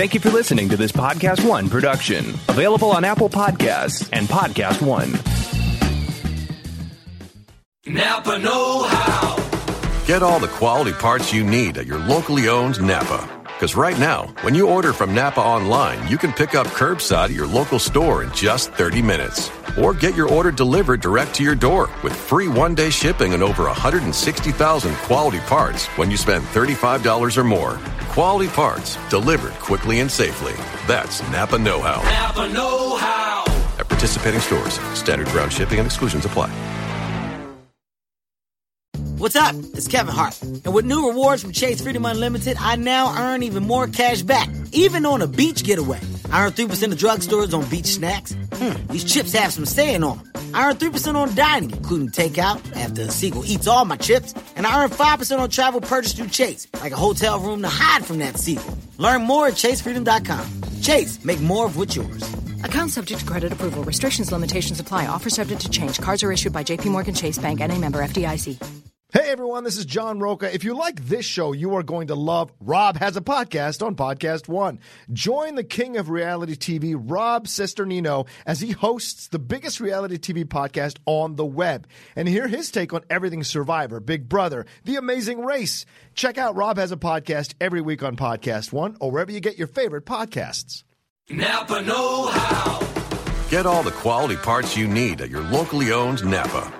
Thank you for listening to this Podcast One production, available on Apple Podcasts and Podcast One. Napa Know How. Get all the quality parts you need at your locally owned Napa. Because right now, when you order from Napa online, you can pick up curbside at your local store in just 30 minutes. Or get your order delivered direct to your door with free one day shipping and over 160,000 quality parts when you spend $35 or more. Quality parts delivered quickly and safely. That's Napa Know How. Napa Know How. At participating stores, standard ground shipping and exclusions apply. What's up? It's Kevin Hart. And with new rewards from Chase Freedom Unlimited, I now earn even more cash back, even on a beach getaway. I earn 3% of drugstores on beach snacks. Hmm, these chips have some saying on them. I earn 3% on dining, including takeout, after a seagull eats all my chips. And I earn 5% on travel purchased through Chase, like a hotel room to hide from that seagull. Learn more at chasefreedom.com. Chase, make more of what's yours. Account subject to credit approval. Restrictions, limitations apply. Offer subject to change. Cards are issued by JPMorgan Chase Bank and a member FDIC. Hey everyone, this is John Roca. If you like this show, you are going to love Rob has a podcast on Podcast One. Join the king of reality TV, Rob Cesternino, as he hosts the biggest reality TV podcast on the web. And hear his take on everything Survivor, Big Brother, The Amazing Race. Check out Rob has a podcast every week on Podcast One or wherever you get your favorite podcasts. Napa Know How. Get all the quality parts you need at your locally owned Napa.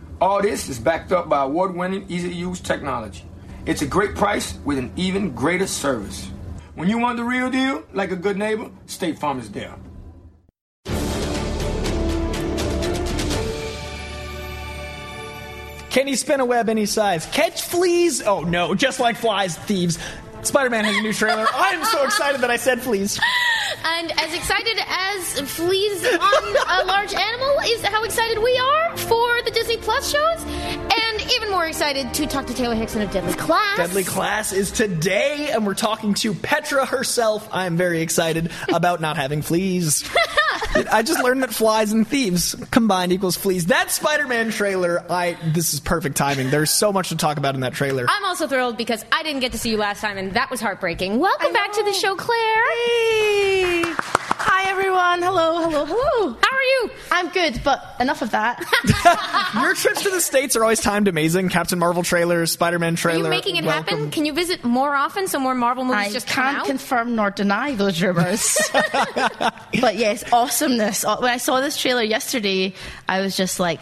All this is backed up by award winning, easy to use technology. It's a great price with an even greater service. When you want the real deal, like a good neighbor, State Farm is there. Can he spin a web any size? Catch fleas? Oh no, just like flies, thieves. Spider Man has a new trailer. I'm so excited that I said fleas. And as excited as fleas on a large animal is how excited we are for the Disney Plus shows, and even more excited to talk to Taylor Hickson of Deadly Class. Deadly Class is today, and we're talking to Petra herself. I'm very excited about not having fleas. I just learned that flies and thieves combined equals fleas. That Spider-Man trailer, I this is perfect timing. There's so much to talk about in that trailer. I'm also thrilled because I didn't get to see you last time, and that was heartbreaking. Welcome back to the show, Claire. Hey. Hi everyone. Hello, hello, hello. How are you? I'm good, but enough of that. Your trips to the states are always timed amazing. Captain Marvel trailer, Spider-Man trailer. Are you making it welcome. happen? Can you visit more often so more Marvel movies I just come can't confirm nor deny those rumors. but yes, awesomeness. Uh, When I saw this trailer yesterday, I was just like,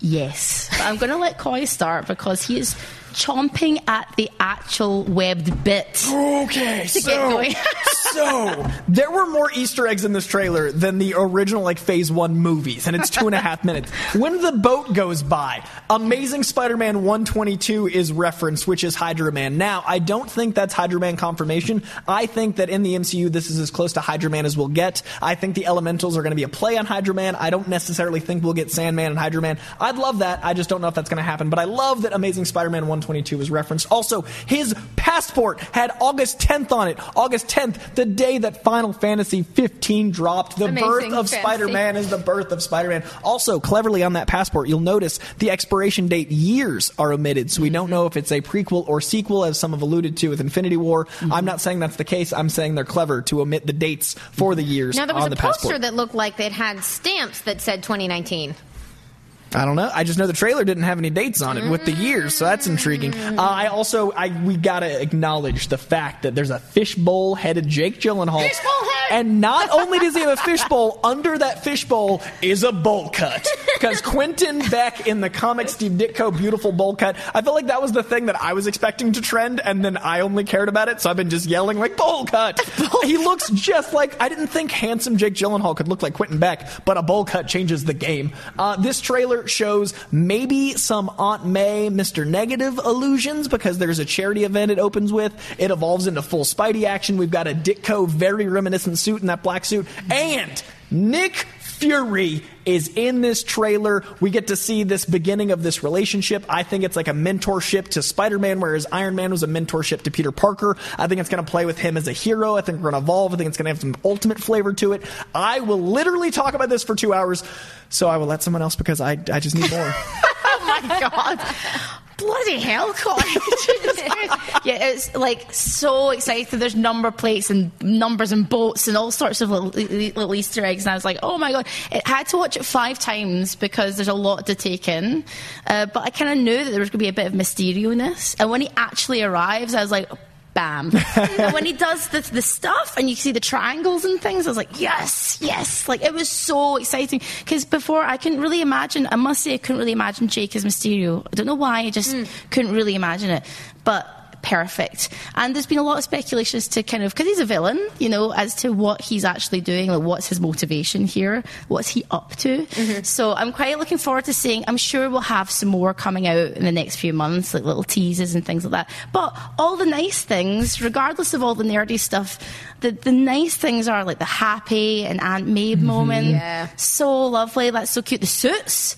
yes. But I'm going to let Coy start because he is chomping at the actual webbed bit. Okay, so, so there were more Easter eggs in this trailer than the original like Phase One movies, and it's two and a half minutes. When the boat goes by, Amazing Spider-Man 122 is referenced, which is Hydro-Man. Now, I don't think that's Hydro-Man confirmation. I think that in the MCU, this is as close to Hydro-Man as we'll get. I think the Elementals are going to be a play on Hydro-Man. I don't necessarily think we'll get Sandman and Hydro-Man. I'd love that. I just don't know if that's going to happen. But I love that Amazing Spider-Man 122 was referenced. Also, his passport had August 10th on it. August 10th, the day that Final Fantasy 15 dropped. The Amazing birth of. Spider-Man is the birth of Spider-Man. Also, cleverly on that passport, you'll notice the expiration date years are omitted, so we don't know if it's a prequel or sequel, as some have alluded to with Infinity War. Mm-hmm. I'm not saying that's the case. I'm saying they're clever to omit the dates for the years now there was a the poster passport. that looked like it had stamps that said 2019. I don't know. I just know the trailer didn't have any dates on it with the years, so that's intriguing. Uh, I also, I we gotta acknowledge the fact that there's a fishbowl headed Jake Gyllenhaal, Fishbowl head! and not only does he have a fishbowl, under that fishbowl is a bowl cut. Because Quentin Beck in the comic Steve Ditko beautiful bowl cut, I felt like that was the thing that I was expecting to trend, and then I only cared about it, so I've been just yelling like bowl cut. he looks just like I didn't think handsome Jake Gyllenhaal could look like Quentin Beck, but a bowl cut changes the game. Uh, this trailer shows maybe some Aunt May, Mr. Negative illusions because there's a charity event it opens with. It evolves into full Spidey action. We've got a Ditko very reminiscent suit in that black suit, and Nick Fury is in this trailer. We get to see this beginning of this relationship. I think it's like a mentorship to Spider Man, whereas Iron Man was a mentorship to Peter Parker. I think it's going to play with him as a hero. I think we're going to evolve. I think it's going to have some ultimate flavor to it. I will literally talk about this for two hours, so I will let someone else because I, I just need more. oh my god. Bloody hell, Corey. yeah, it's like so exciting. There's number plates and numbers and boats and all sorts of little, little Easter eggs. And I was like, oh my god. I had to watch it five times because there's a lot to take in. Uh, but I kind of knew that there was going to be a bit of Mysterio in this. And when he actually arrives, I was like, and when he does the, the stuff and you see the triangles and things, I was like, yes, yes. Like, it was so exciting. Because before, I couldn't really imagine, I must say, I couldn't really imagine Jake as Mysterio. I don't know why, I just mm. couldn't really imagine it. But perfect. And there's been a lot of speculation as to kind of, because he's a villain, you know, as to what he's actually doing, like what's his motivation here, what's he up to. Mm-hmm. So I'm quite looking forward to seeing, I'm sure we'll have some more coming out in the next few months, like little teases and things like that. But all the nice things, regardless of all the nerdy stuff, the, the nice things are like the happy and Aunt May mm-hmm. moment. Yeah. So lovely. That's so cute. The suits.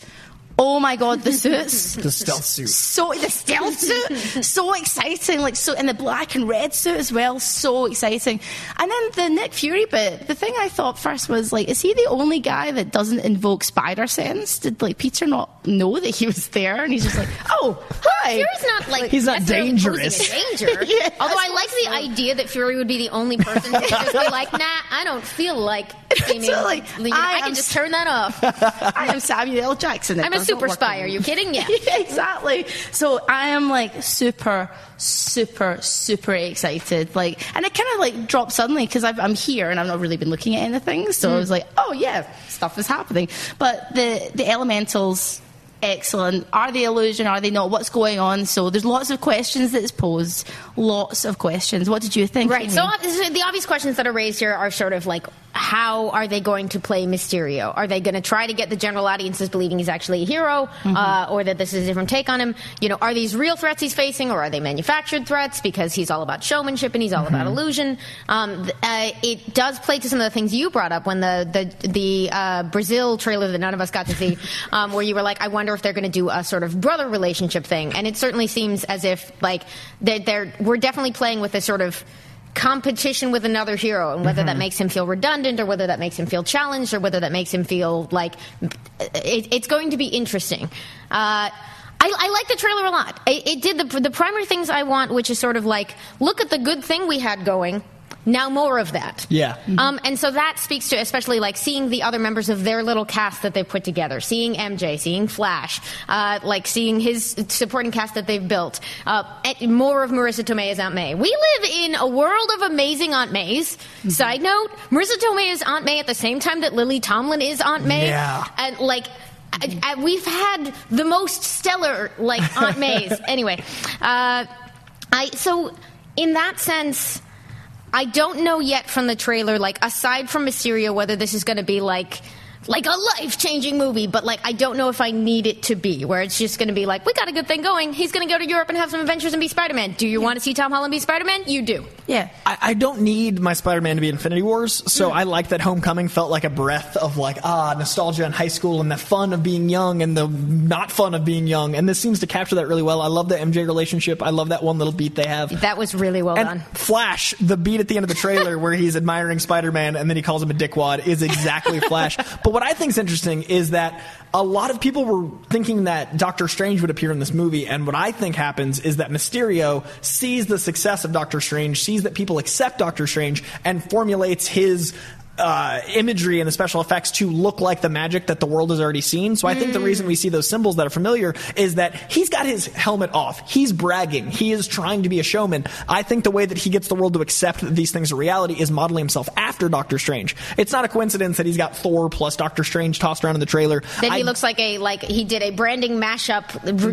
Oh my god, the suits. the stealth suit. So the stealth suit, so exciting. Like so, in the black and red suit as well, so exciting. And then the Nick Fury bit. The thing I thought first was like, is he the only guy that doesn't invoke spider sense? Did like Peter not know that he was there? And he's just like, oh, hi. Fury's not like He's not dangerous. a danger. Yes. Although I like the idea that Fury would be the only person to just be like, nah, I don't feel like So, like, I I, can am just turn that off. I am Samuel L. Jackson. I'm a doesn't super spy. Are you kidding? Yeah. Yeah, exactly. So I am like super, super, super excited. Like, and it kind of like dropped suddenly because I'm here and I've not really been looking at anything. So I mm. was like, oh yeah, stuff is happening. But the the elementals. Excellent. Are they illusion? Are they not? What's going on? So there's lots of questions that's posed. Lots of questions. What did you think? Right. Amy? so the obvious questions that are raised here are sort of like, how are they going to play Mysterio? Are they going to try to get the general audiences believing he's actually a hero, uh, or that this is a different take on him? You know, are these real threats he's facing, or are they manufactured threats because he's all about showmanship and he's all about illusion? Um, uh, it does play to some of the things you brought up when the the the uh, Brazil trailer that none of us got to see, um, where you were like, I wonder if they're going to do a sort of brother relationship thing, and it certainly seems as if like they're, they're we're definitely playing with this sort of competition with another hero and whether that makes him feel redundant or whether that makes him feel challenged or whether that makes him feel like it, it's going to be interesting uh, I, I like the trailer a lot. It, it did the, the primary things I want, which is sort of like, look at the good thing we had going. Now more of that. Yeah. Um, and so that speaks to especially like seeing the other members of their little cast that they put together, seeing MJ, seeing Flash, uh, like seeing his supporting cast that they've built. Uh, and more of Marisa Tomei as Aunt May. We live in a world of amazing Aunt Mays. Side note: Marisa Tomei is Aunt May at the same time that Lily Tomlin is Aunt May. Yeah. And like. I, I, we've had the most stellar like Aunt Mays. anyway, uh, I so in that sense, I don't know yet from the trailer, like aside from Mysterio, whether this is going to be like like a life changing movie, but like I don't know if I need it to be, where it's just going to be like we got a good thing going. He's going to go to Europe and have some adventures and be Spider Man. Do you want to see Tom Holland be Spider Man? You do. yeah. I, I don't need my Spider-Man to be Infinity Wars, so I like that Homecoming felt like a breath of like ah nostalgia in high school and the fun of being young and the not fun of being young, and this seems to capture that really well. I love the MJ relationship. I love that one little beat they have. That was really well And done. Flash, the beat at the end of the trailer where he's admiring Spider-Man and then he calls him a dickwad is exactly Flash. But what I think is interesting is that a lot of people were thinking that Doctor Strange would appear in this movie, and what I think happens is that Mysterio sees the success of Doctor Strange, sees that people accept Doctor Strange, and formulates his uh, imagery and the special effects to look like the magic that the world has already seen. So I think the Mm. reason we see those symbols that are familiar is that he's got his helmet off. He's bragging. He is trying to be a showman. I think the way that he gets the world to accept that these things are reality is modeling himself after Doctor Strange. It's not a coincidence that he's got Thor plus Doctor Strange tossed around in the trailer. Then I- he looks like a like he did a branding mashup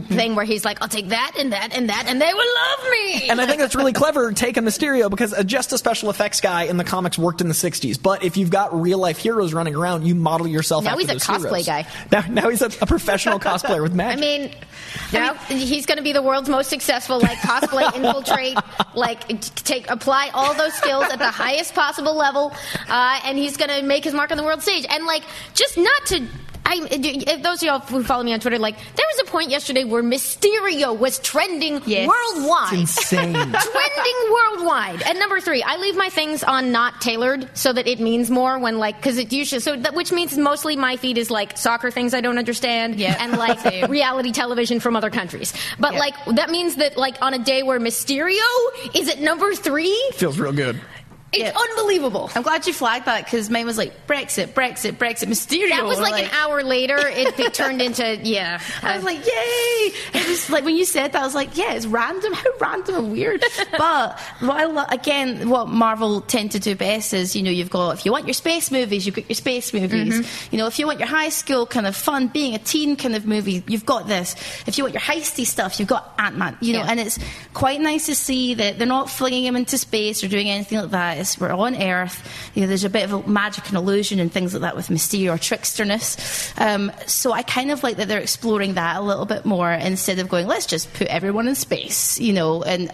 thing where he's like, I'll take that and that and that, and they will love me. And I think that's really clever taking Mysterio because just a special effects guy in the comics worked in the 60s. But if you've got real life heroes running around, you model yourself Now after he's a cosplay heroes. guy. Now, now he's a, a professional cosplayer with Mac. I mean, now he's going to be the world's most successful like cosplay infiltrate, like take apply all those skills at the highest possible level, uh, and he's going to make his mark on the world stage. And like, just not to. I, if uh, uh, those of y'all who follow me on Twitter, like there was a point yesterday where Mysterio was trending Yes. worldwide. It's insane. trending worldwide. And number three, I leave my things on not tailored so that it means more when like because it usually so that which means mostly my feed is like soccer things I don't understand Yeah. and like reality television from other countries. But Yeah. like that means that like on a day where Mysterio is at number three, Feels real good. It's Yeah. unbelievable. I'm glad you flagged that because mine was like Brexit, Brexit, Brexit, Mysterio. That was like, an hour later. It, it turned into yeah. I was like, yay! It was like when you said that, I was like, yeah, it's random. How random and weird. but what I lo- again, what Marvel tend to do best is, you know, you've got if you want your space movies, you've got your space movies. Mm-hmm. You know, if you want your high school kind of fun, being a teen kind of movie, you've got this. If you want your heisty stuff, you've got Ant Man. You know, Yeah. and it's quite nice to see that they're not flinging him into space or doing anything like that. It's, we're on Earth. You know, there's a bit of magic and illusion and things like that with Mysterio tricksterness. Um, so I kind of like that they're exploring that a little bit more instead of going, let's just put everyone in space, you know, and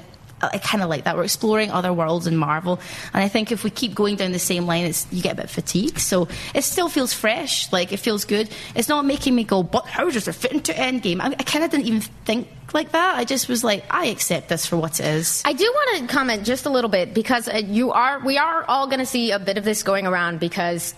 I kind of like that. We're exploring other worlds in Marvel, and I think if we keep going down the same line, it's, you get a bit fatigued. So it still feels fresh, like it feels good. It's not making me go, "But how does it fit into Endgame?" I, I kind of didn't even think like that. I just was like, "I accept this for what it is." I do want to comment just a little bit because uh, you are we are all going to see a bit of this going around because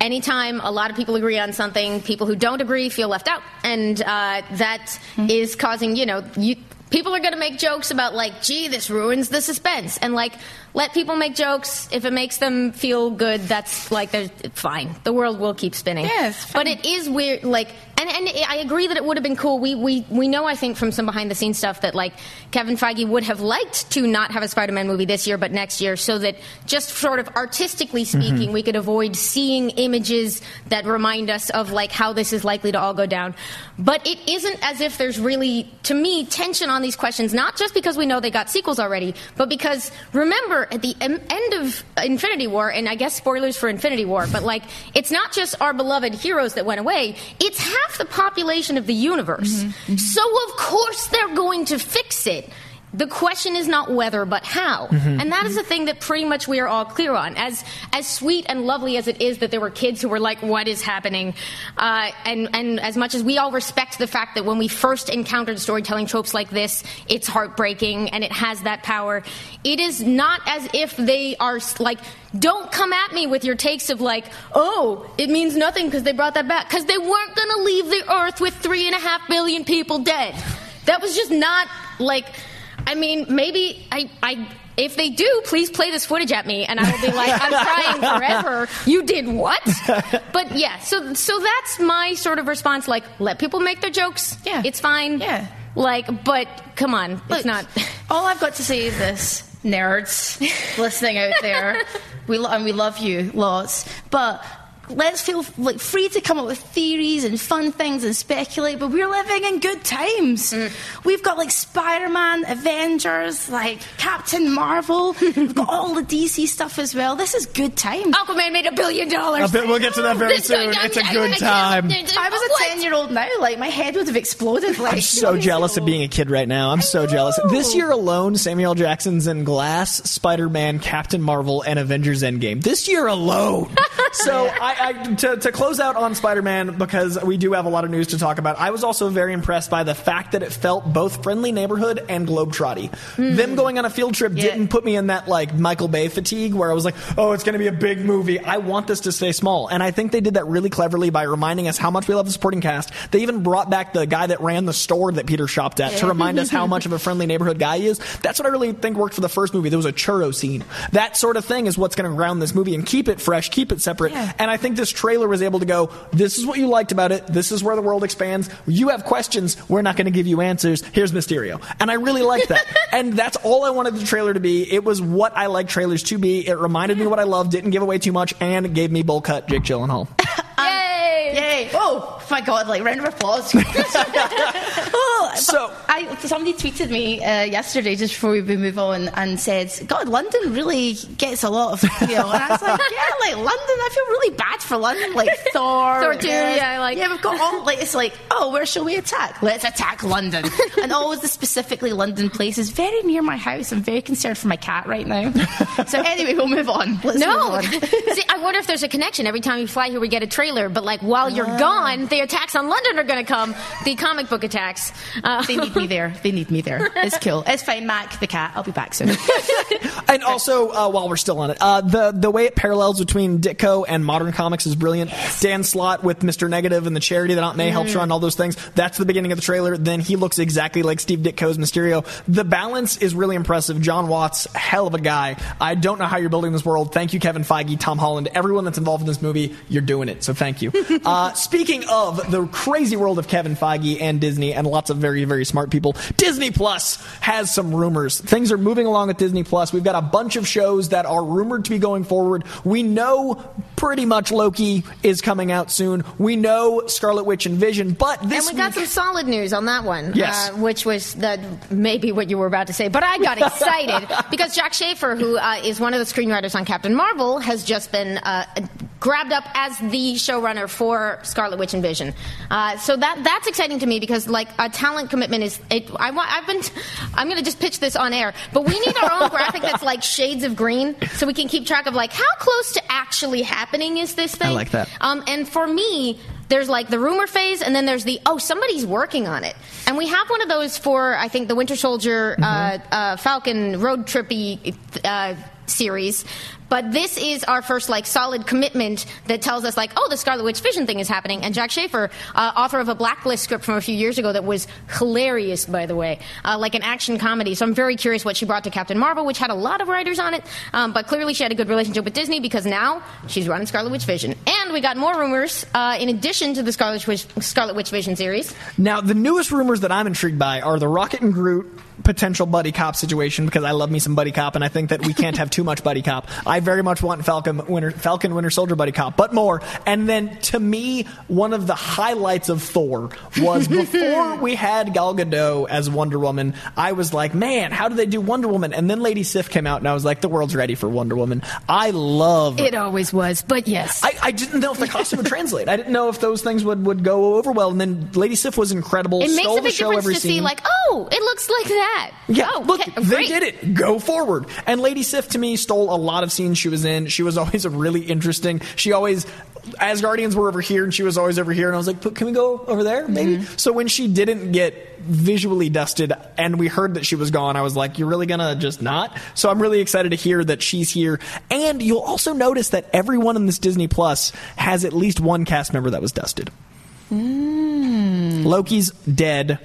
anytime a lot of people agree on something, people who don't agree feel left out, and uh, that is causing you know you. People are going to make jokes about like, gee, this ruins the suspense, and like, let people make jokes if it makes them feel good. That's like, they're fine. The world will keep spinning. Yeah, but it is weird. Like, and and I agree that it would have been cool. We we we know I think from some behind the scenes stuff that like Kevin Feige would have liked to not have a Spider-Man movie this year, but next year, so that just sort of artistically mm-hmm. speaking, we could avoid seeing images that remind us of like how this is likely to all go down. But it isn't as if there's really, to me, tension on these questions. Not just because we know they got sequels already, but because remember at the em- end of Infinity War, and I guess spoilers for Infinity War, but like it's not just our beloved heroes that went away; it's half the population of the universe. Mm-hmm. Mm-hmm. So of course they're going to fix it. The question is not whether, but how, and that is the thing that pretty much we are all clear on. As as sweet and lovely as it is that there were kids who were like, "What is happening?" Uh, and and as much as we all respect the fact that when we first encountered storytelling tropes like this, it's heartbreaking and it has that power. It is not as if they are like, "Don't come at me with your takes of like, oh, it means nothing because they brought that back because they weren't going to leave the earth with three and a half billion people dead." That was just not like. I mean, maybe I, I, if they do, please play this footage at me, and I will be like, I'm crying forever. You did what? But yeah, so so that's my sort of response. Like, let people make their jokes. Yeah. it's fine. Yeah. Like, but come on, it's not. All I've got to say is this: nerds listening out there, we lo- and we love you lots, but. Let's feel like free to come up with theories and fun things and speculate, but we're living in good times. Mm. We've got like Spider-Man, Avengers, like Captain Marvel. We've got all the DC stuff as well. This is good times. Aquaman made a billion dollars. A bit- we'll get to that very This- soon. It's a good time. If I was a ten-year-old now, like my head would have exploded. Like I'm so jealous of being a kid right now. I'm so jealous. This year alone, Samuel Jackson's in Glass, Spider Man, Captain Marvel, and Avengers Endgame. This year alone. so I, I, I to, to close out on Spider-Man because we do have a lot of news to talk about. I was also very impressed by the fact that it felt both friendly neighborhood and globetrotty. Hmm. Them going on a field trip didn't put me in that like Michael Bay fatigue where I was like, oh, it's going to be a big movie. I want this to stay small, and I think they did that really cleverly by reminding us how much we love the supporting cast. They even brought back the guy that ran the store that Peter shopped at to remind us how much of a friendly neighborhood guy he is. That's what I really think worked for the first movie. There was a churro scene. That sort of thing is what's going to ground this movie and keep it fresh, keep it separate. And I think this trailer was able to go, this is what you liked about it. This is where the world expands. You have questions. We're not going to give you answers. Here's Mysterio. And I really liked that. and that's all I wanted the trailer to be. It was what I like trailers to be. It reminded me what I love, didn't give away too much, and gave me bowl cut Jake Gyllenhaal. Um, yay! Yay! Oh my god! Like round of applause. oh, So- I somebody tweeted me uh, yesterday just before we move on and said, "God, London really gets a lot of you know." And I was like, "Yeah, like London. I feel really bad for London. Like Thor, Thor too, yeah, like- yeah, we've got all like it's like, oh, where shall we attack? Let's attack London, and always the specifically London places very near my house. I'm very concerned for my cat right now. so anyway, we'll move on. Let's move No. on. See, I wonder if there's a connection. Every time we fly here, we get a trailer. But like while you're gone, the attacks on London are going to come. The comic book attacks. Uh, They need me there. They need me there. It's cool. It's fine, Mac the cat. I'll be back soon. And also, uh, while we're still on it, uh, the the way it parallels between Ditko and modern comics is brilliant. Dan Slott with Mister Negative and the charity that Aunt May helps run, all those things. That's the beginning of the trailer. Then he looks exactly like Steve Ditko's Mysterio. The balance is really impressive. Jon Watts, hell of a guy. I don't know how you're building this world. Thank you, Kevin Feige, Tom Holland, everyone that's involved in this movie. You're doing it. So thank you. uh, speaking of the crazy world of Kevin Feige and Disney and lots of very very very smart people, Disney Plus has some rumors. Things are moving along at Disney Plus. We've got a bunch of shows that are rumored to be going forward. We know pretty much Loki is coming out soon. We know Scarlet Witch and Vision, but this and we got week- some solid news on that one. Yes. Uh, which was that maybe what you were about to say. But I got excited because Jac Schaeffer, who uh, is one of the screenwriters on Captain Marvel, has just been uh, grabbed up as the showrunner for Scarlet Witch and Vision. Uh, so that that's exciting to me because like a talent commitment is. It, I want. I've been. I'm going to just pitch this on air, but we need our own graphic that's like shades of green, so we can keep track of like how close to actually happening is this thing. I like that. Um, and for me, there's like the rumor phase, and then there's the oh somebody's working on it, and we have one of those for I think the Winter Soldier uh, uh, Falcon road trippy uh, series. But this is our first like solid commitment that tells us like, oh, the Scarlet Witch Vision thing is happening. And Jac Schaeffer, uh, author of a Blacklist script from a few years ago that was hilarious, by the way, uh, like an action comedy. So I'm very curious what she brought to Captain Marvel, which had a lot of writers on it. Um, but clearly she had a good relationship with Disney because now she's running Scarlet Witch Vision. And we got more rumors uh, in addition to the Scarlet Witch, Scarlet Witch Vision series. Now, the newest rumors that I'm intrigued by are the Rocket and Groot potential buddy cop situation because I love me some buddy cop and I think that we can't have too much buddy cop. I very much want Falcon Winter Falcon Winter Soldier buddy cop, but more. And then to me, one of the highlights of Thor was before we had Gal Gadot as Wonder Woman, I was like, man, how do they do Wonder Woman? And then Lady Sif came out and I was like, the world's ready for Wonder Woman. I love It always was, but yes. I, I didn't know if the costume would translate. I didn't know if those things would, would go over well. And then Lady Sif was incredible. it makes stole a the big show difference every to scene. see, like, oh, it looks like that. Yeah, oh, look, okay, they did it. Go forward. And Lady Sif to me stole a lot of scenes she was in. She was always a really interesting. She always. as guardians were over here and she was always over here, and I was like, "But "Can we go over there, maybe?" Mm-hmm. So when she didn't get visually dusted, and we heard that she was gone, I was like, "You're really gonna just not?" So I'm really excited to hear that she's here. And you'll also notice that everyone in this Disney Plus has at least one cast member that was dusted. Loki's dead.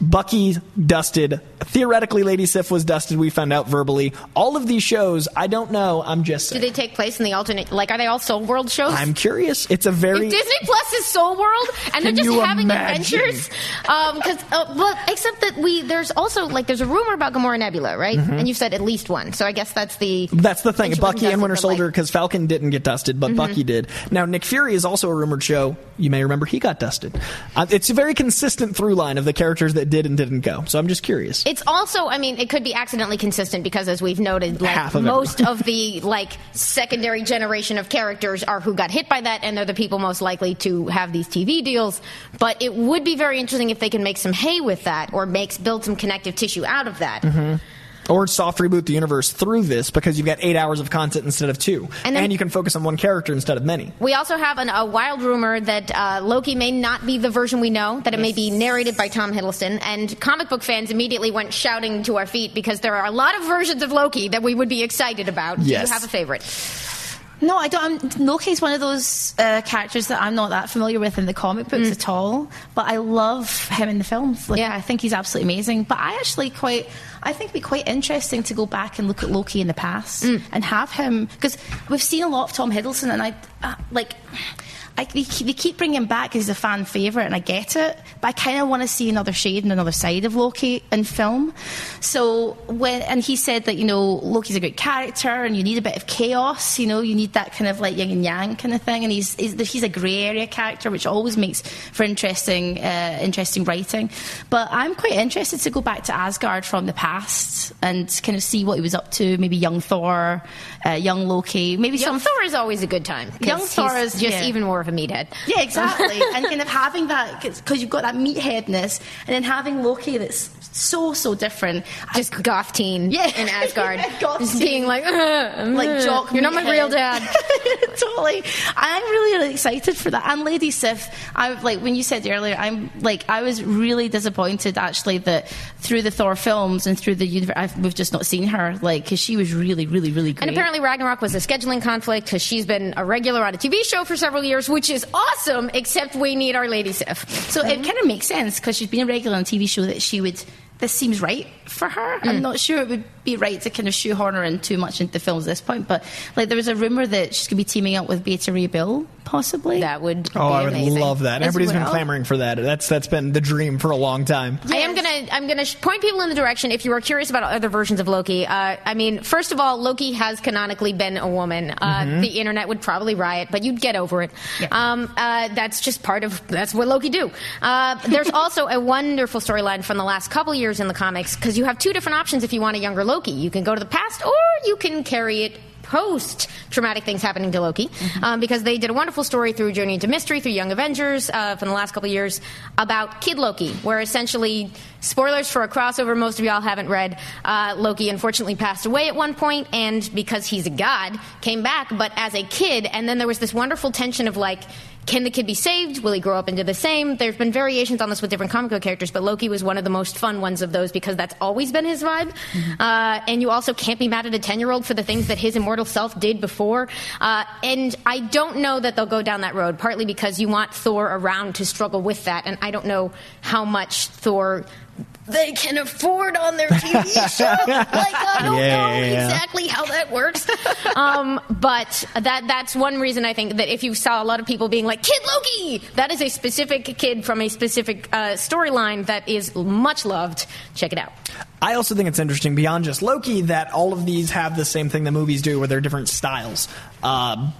Bucky dusted. Theoretically, Lady Sif was dusted. We found out verbally. All of these shows, I don't know. I'm just Do they take place in the alternate? Like, are they all Soul World shows? I'm curious. It's a very. If Disney Plus is Soul World, and they're just having imagine? adventures. Um, cause, uh, well, except that we there's also like there's a rumor about Gamora Nebula, right? Mhm. And you said at least one, so I guess that's the That's the thing. And she wasn't Bucky and Winter Soldier, because Falcon didn't get dusted, but Mhm. Bucky did. Now, Nick Fury is also a rumored show. You may remember he got dusted. Uh, it's a very consistent through line of the characters that did and didn't go. So I'm just curious. It's also, I mean, it could be accidentally consistent because, as we've noted, like Half of most of the like secondary generation of characters are who got hit by that, and they're the people most likely to have these TV deals. But it would be very interesting if they can make some hay with that, or makes build some connective tissue out of that. Mm-hmm. Or soft reboot the universe through this because you've got eight hours of content instead of two, And and, then- you can focus on one character instead of many. We also have an, a wild rumor that uh, Loki may not be the version we know, that it may be narrated by Tom Hiddleston. And comic book fans immediately went shouting to our feet because there are a lot of versions of Loki that we would be excited about. Do you have a favorite? No, I don't. I'm, Loki's one of those uh, characters that I'm not that familiar with in the comic books at all. But I love him in the films. Like, Yeah. I think he's absolutely amazing. But I actually quite, I think it'd be quite interesting to go back and look at Loki in the past and have him because we've seen a lot of Tom Hiddleston, and I uh, like. I, they, keep, they keep bringing him back as a fan favourite, and I get it, but I kind of want to see another shade and another side of Loki in film. So when and he said that you know Loki's a great character, and you need a bit of chaos. You know, you need that kind of like yin and yang kind of thing. And he's he's, he's a grey area character, which always makes for interesting uh, interesting writing. But I'm quite interested to go back to Asgard from the past and kind of see what he was up to. Maybe young Thor, uh, young Loki, maybe Young some Thor is always a good time. Young Thor is- just yeah. even more of a meathead. yeah, exactly. and kind of having that, because you've got that meatheadness, and then having Loki that's so, so different. Just goth teen Yeah. in Asgard. Goth just teen. being like, like jock You're not my real dad. totally. I'm really, really excited for that. And Lady Sif, I like when you said earlier, I'm like I was really disappointed actually that through the Thor films and through the universe, I've, we've just not seen her like because she was really, really, really great. And apparently Ragnarok was a scheduling conflict because she's been a regular on a TV show for several years, which is awesome, except we need our Lady Sif. So it uh-huh. kind of makes sense because she's been a regular on a TV show that she would. This seems right for her. I'm mm. not sure it would be right to kind of shoehorn her in too much into films at this point, but like there was a rumor that she's going to be teaming up with Beta Ray Bill, possibly. That would Oh, be I would amazing. love that. As Everybody's been clamoring for that. That's that's been the dream for a long time. I am gonna I'm gonna sh- point people in the direction if you are curious about other versions of Loki. Uh, I mean, first of all, Loki has canonically been a woman. Uh, The internet would probably riot, but you'd get over it. Um, uh, that's just part of that's what Loki do. Uh, there's also a wonderful storyline from the last couple years in the comics because you have two different options if you want a younger Loki. You can go to the past, or you can carry it post traumatic things happening to Loki, um, because they did a wonderful story through Journey into Mystery, through Young Avengers uh, from the last couple of years about Kid Loki, where essentially, spoilers for a crossover most of y'all haven't read, uh, Loki unfortunately passed away at one point, and because he's a god, came back, but as a kid, and then there was this wonderful tension of like, can the kid be saved? Will he grow up into the same? There's been variations on this with different comic book characters, but Loki was one of the most fun ones of those because that's always been his vibe. Uh, and you also can't be mad at a 10 year old for the things that his immortal self did before. Uh, and I don't know that they'll go down that road, partly because you want Thor around to struggle with that. And I don't know how much Thor they can afford on their TV show. like I don't Yeah, know yeah, exactly how that works. Um, but that that's one reason I think that if you saw a lot of people being like Kid Loki, that is a specific kid from a specific uh, storyline that is much loved. Check it out. I also think it's interesting beyond just Loki that all of these have the same thing the movies do, where they're different styles. Uh,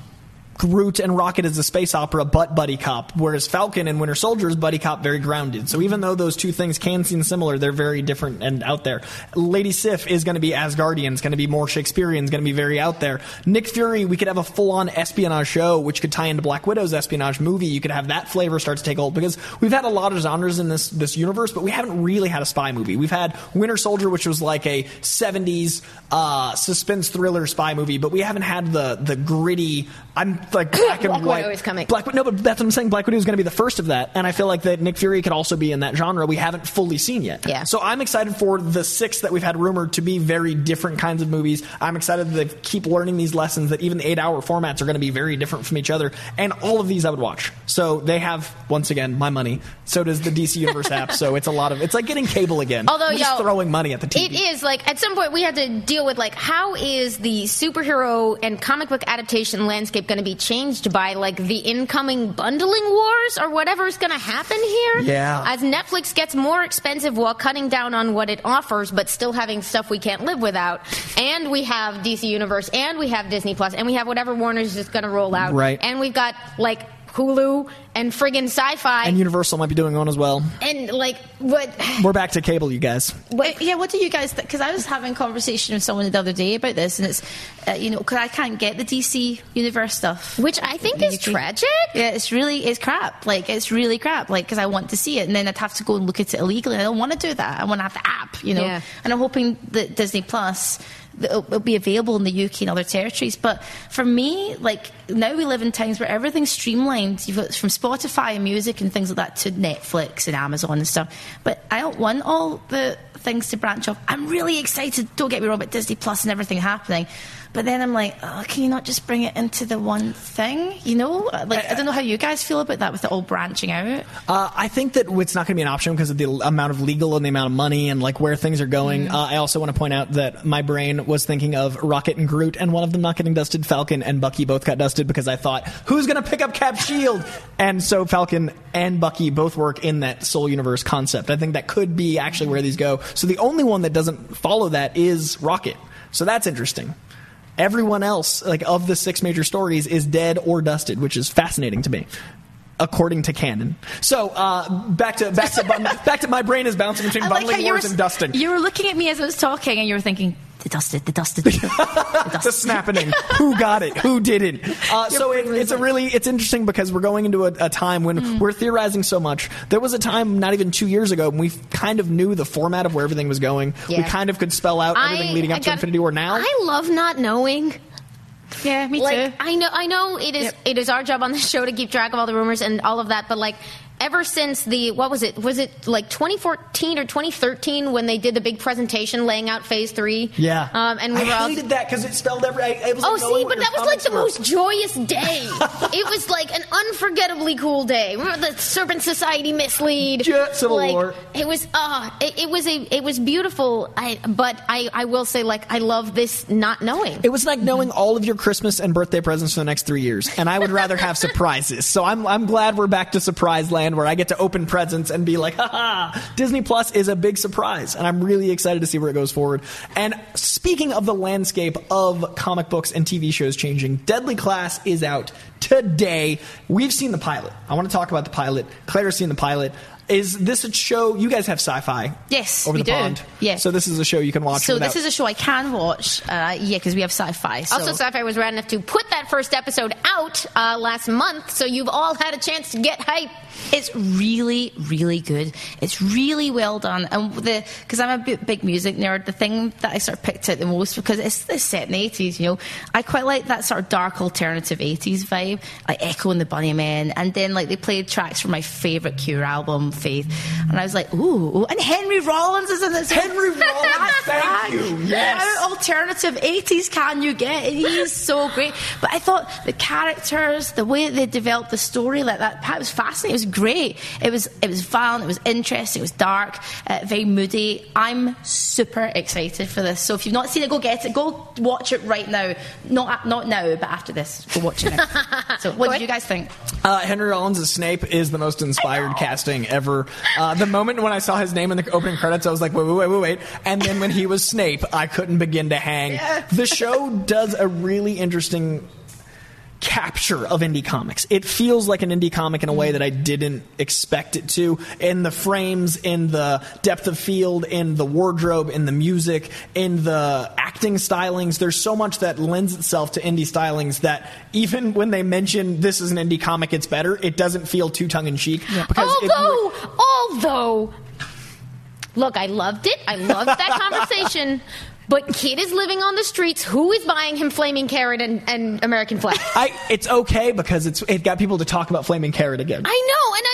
Groot and Rocket is a space opera, but buddy cop, whereas Falcon and Winter Soldier is buddy cop, very grounded. So even though those two things can seem similar, they're very different and out there. Lady Sif is going to be Asgardian, it's going to be more Shakespearean, it's going to be very out there. Nick Fury, we could have a full-on espionage show, which could tie into Black Widow's espionage movie. You could have that flavor start to take hold because we've had a lot of genres in this this universe, but we haven't really had a spy movie. We've had Winter Soldier, which was like a '70s uh, suspense thriller spy movie, but we haven't had the the gritty. I'm like black and Black white. Widow is coming. Black no, but that's what I'm saying. Black Widow is going to be the first of that, and I feel like that Nick Fury could also be in that genre we haven't fully seen yet. Yeah. So I'm excited for the six that we've had rumored to be very different kinds of movies. I'm excited to keep learning these lessons that even the eight hour formats are going to be very different from each other, and all of these I would watch. So they have once again my money. So does the DC Universe app. So it's a lot of it's like getting cable again. Although, We're just throwing money at the TV. It is like at some point we had to deal with like how is the superhero and comic book adaptation landscape going to be changed by like the incoming bundling wars or whatever's going to happen here? Yeah. As Netflix gets more expensive while cutting down on what it offers, but still having stuff we can't live without, and we have DC Universe, and we have Disney Plus, and we have whatever Warner's just going to roll out, Right. And we've got like Hulu and friggin' Syfy And Universal might be doing one as well. and like what? We're back to cable, you guys. Uh, yeah, what do you guys? Because I was having a conversation with someone the other day about this, and it's uh, you know because I can't get the DC universe stuff, which I think is tragic. Yeah, it's really it's crap. Like it's really crap. Like because I want to see it, and then I'd have to go and look at it illegally. And I don't want to do that. I want to have the app, you know. Yeah. And I'm hoping that Disney Plus. It'll, be available in the UK and other territories, but for me, like now we live in times where everything's streamlined. You've got from Spotify and music and things like that to Netflix and Amazon and stuff. But I don't want all the things to branch off. I'm really excited. Don't get me wrong about Disney Plus and everything happening. But then I'm like, oh, can you not just bring it into the one thing? You know, like I don't know how you guys feel about that with it all branching out. Uh, I think that it's not going to be an option because of the amount of legal and the amount of money and like where things are going. Mm. Uh, I also want to point out that my brain was thinking of Rocket and Groot, and one of them not getting dusted. Falcon and Bucky both got dusted because I thought, who's going to pick up Cap Shield? And so Falcon and Bucky both work in that Soul Universe concept. I think that could be actually where these go. So the only one that doesn't follow that is Rocket. So that's interesting. Everyone else, like of the six major stories, is dead or dusted, which is fascinating to me. According to canon, so uh, back to back to back to my brain is bouncing between I like bundling were, words and dusting. You were looking at me as I was talking, and you were thinking, "The dusted, the dusted, the the snapping. Who got it? Who didn't? Uh, so it, it's a really it's interesting because we're going into a, a time when Mm. we're theorizing so much. There was a time not even two years ago when we kind of knew the format of where everything was going. We kind of could spell out everything I- leading up I to got- Infinity War. Now I love not knowing. Yeah, me like, too. I know, I know it is. It is our job on the show to keep track of all the rumors and all of that. But like, ever since the what was it? Was it like 2014 or 2013 when they did the big presentation laying out Phase Three? Yeah. Um, and we I were all. hated that because it spelled every. I, it was Oh, like see, but that was like the comics most joyous day. it was like an unforgettably cool day. Remember the Serpent Society mislead? Yeah, Civil like, War. It was, uh, it, it was a, it was beautiful. I, but I, I will say, like, I love this not knowing. It was like knowing all of your Christmas and birthday presents for the next three years, and I would rather have surprises. So I'm I'm glad we're back to surprise land where I get to open presents and be like, haha, Disney Plus is a big surprise, and I'm really excited to see where it goes forward. And speaking of the landscape of comic books and TV shows changing, Deadly Class is out today. We've seen the pilot. I want to talk about the pilot. Claire's seen the pilot. Is this a show? You guys have Syfy. Yes, over we the do. pond. Yeah. So this is a show you can watch. So without- this is a show I can watch. Uh, yeah, because we have Syfy. So. Also, Syfy was rad enough to put that first episode out uh, last month, so you've all had a chance to get hype. It's really, really good. It's really well done. And the because I'm a big, big music nerd, the thing that I sort of picked out the most because it's, the set in the 80s, you know, I quite like that sort of dark alternative 80s vibe, like Echo and the Bunnymen, and then like they played tracks from my favorite Cure album, Faith, and I was like, ooh, and Henry Rollins is in this. Henry Rollins, thank you. Yes. How alternative 80s can you get? And he so great. But I thought the characters, the way they developed the story, like that, that was fascinating. It was great. It was it was violent. It was interesting. It was dark. Uh, very moody. I'm super excited for this. So if you've not seen it, go get it. Go watch it right now. Not not now, but after this, go watch it. Now. so what did you guys think? Uh, Henry Rollins as Snape is the most inspired casting ever. Uh, the moment when I saw his name in the opening credits, I was like, wait, wait, wait, wait, wait. And then when he was Snape, I couldn't begin to hang. The show does a really interesting capture of indie comics. It feels like an indie comic in a way that I didn't expect it to. In the frames, in the depth of field, in the wardrobe, in the music, in the acting stylings. There's so much that lends itself to indie stylings that even when they mention this is an indie comic, it's better. It doesn't feel too tongue in cheek. Because although, although, look, I loved it. I loved that conversation. But kid is living on the streets. Who is buying him flaming carrot and, and American flag? I, it's okay because it's it got people to talk about Flaming Carrot again. I know, and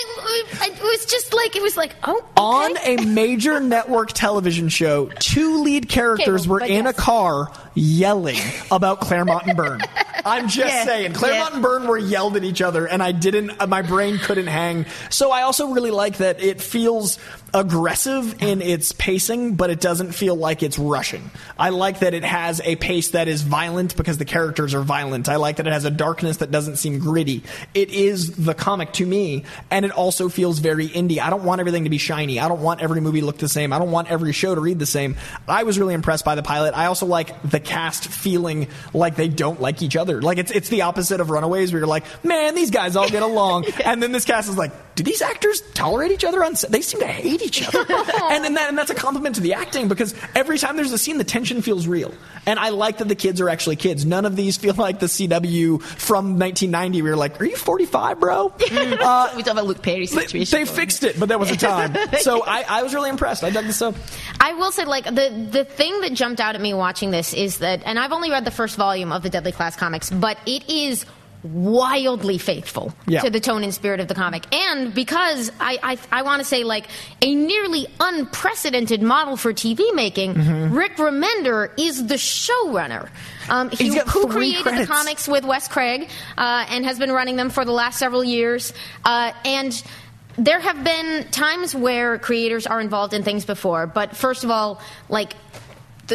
I, it was just like it was like, oh, On a major network television show, two lead characters Okay, were in yes. a car yelling about Claremont and Byrne. I'm just Yeah, saying, Claremont yeah. and Byrne were yelled at each other, and I didn't. My brain couldn't hang. So I also really like that it feels aggressive in its pacing, but it doesn't feel like it's rushing. I like that it has a pace that is violent because the characters are violent. I like that it has a darkness that doesn't seem gritty. It is the comic to me, and it also feels very indie. I don't want everything to be shiny. I don't want every movie to look the same. I don't want every show to read the same. I was really impressed by the pilot. I also like the cast feeling like they don't like each other. other. Like it's it's the opposite of Runaways, where you're like, man, these guys all get along, and then this cast is like, do these actors tolerate each other on set? They seem to hate each other, and and, that, and that's a compliment to the acting because every time there's a scene, the tension feels real, and I like that the kids are actually kids. None of these feel like the CW from 1990. where you're like, are you 45, bro? Uh, we talk about Luke Perry they, situation. they fixed it, but there was a time. So I, I was really impressed. I dug this up. I will say, like the the thing that jumped out at me watching this is that, and I've only read the first volume of the Deadly Class comics, but it is wildly faithful Yeah. to the tone and spirit of the comic, and because I I, I want to say like a nearly unprecedented model for TV making, Mhm. Rick Remender is the showrunner. Um, he who created credits. the comics with Wes Craig uh, and has been running them for the last several years, uh, and there have been times where creators are involved in things before, but first of all, like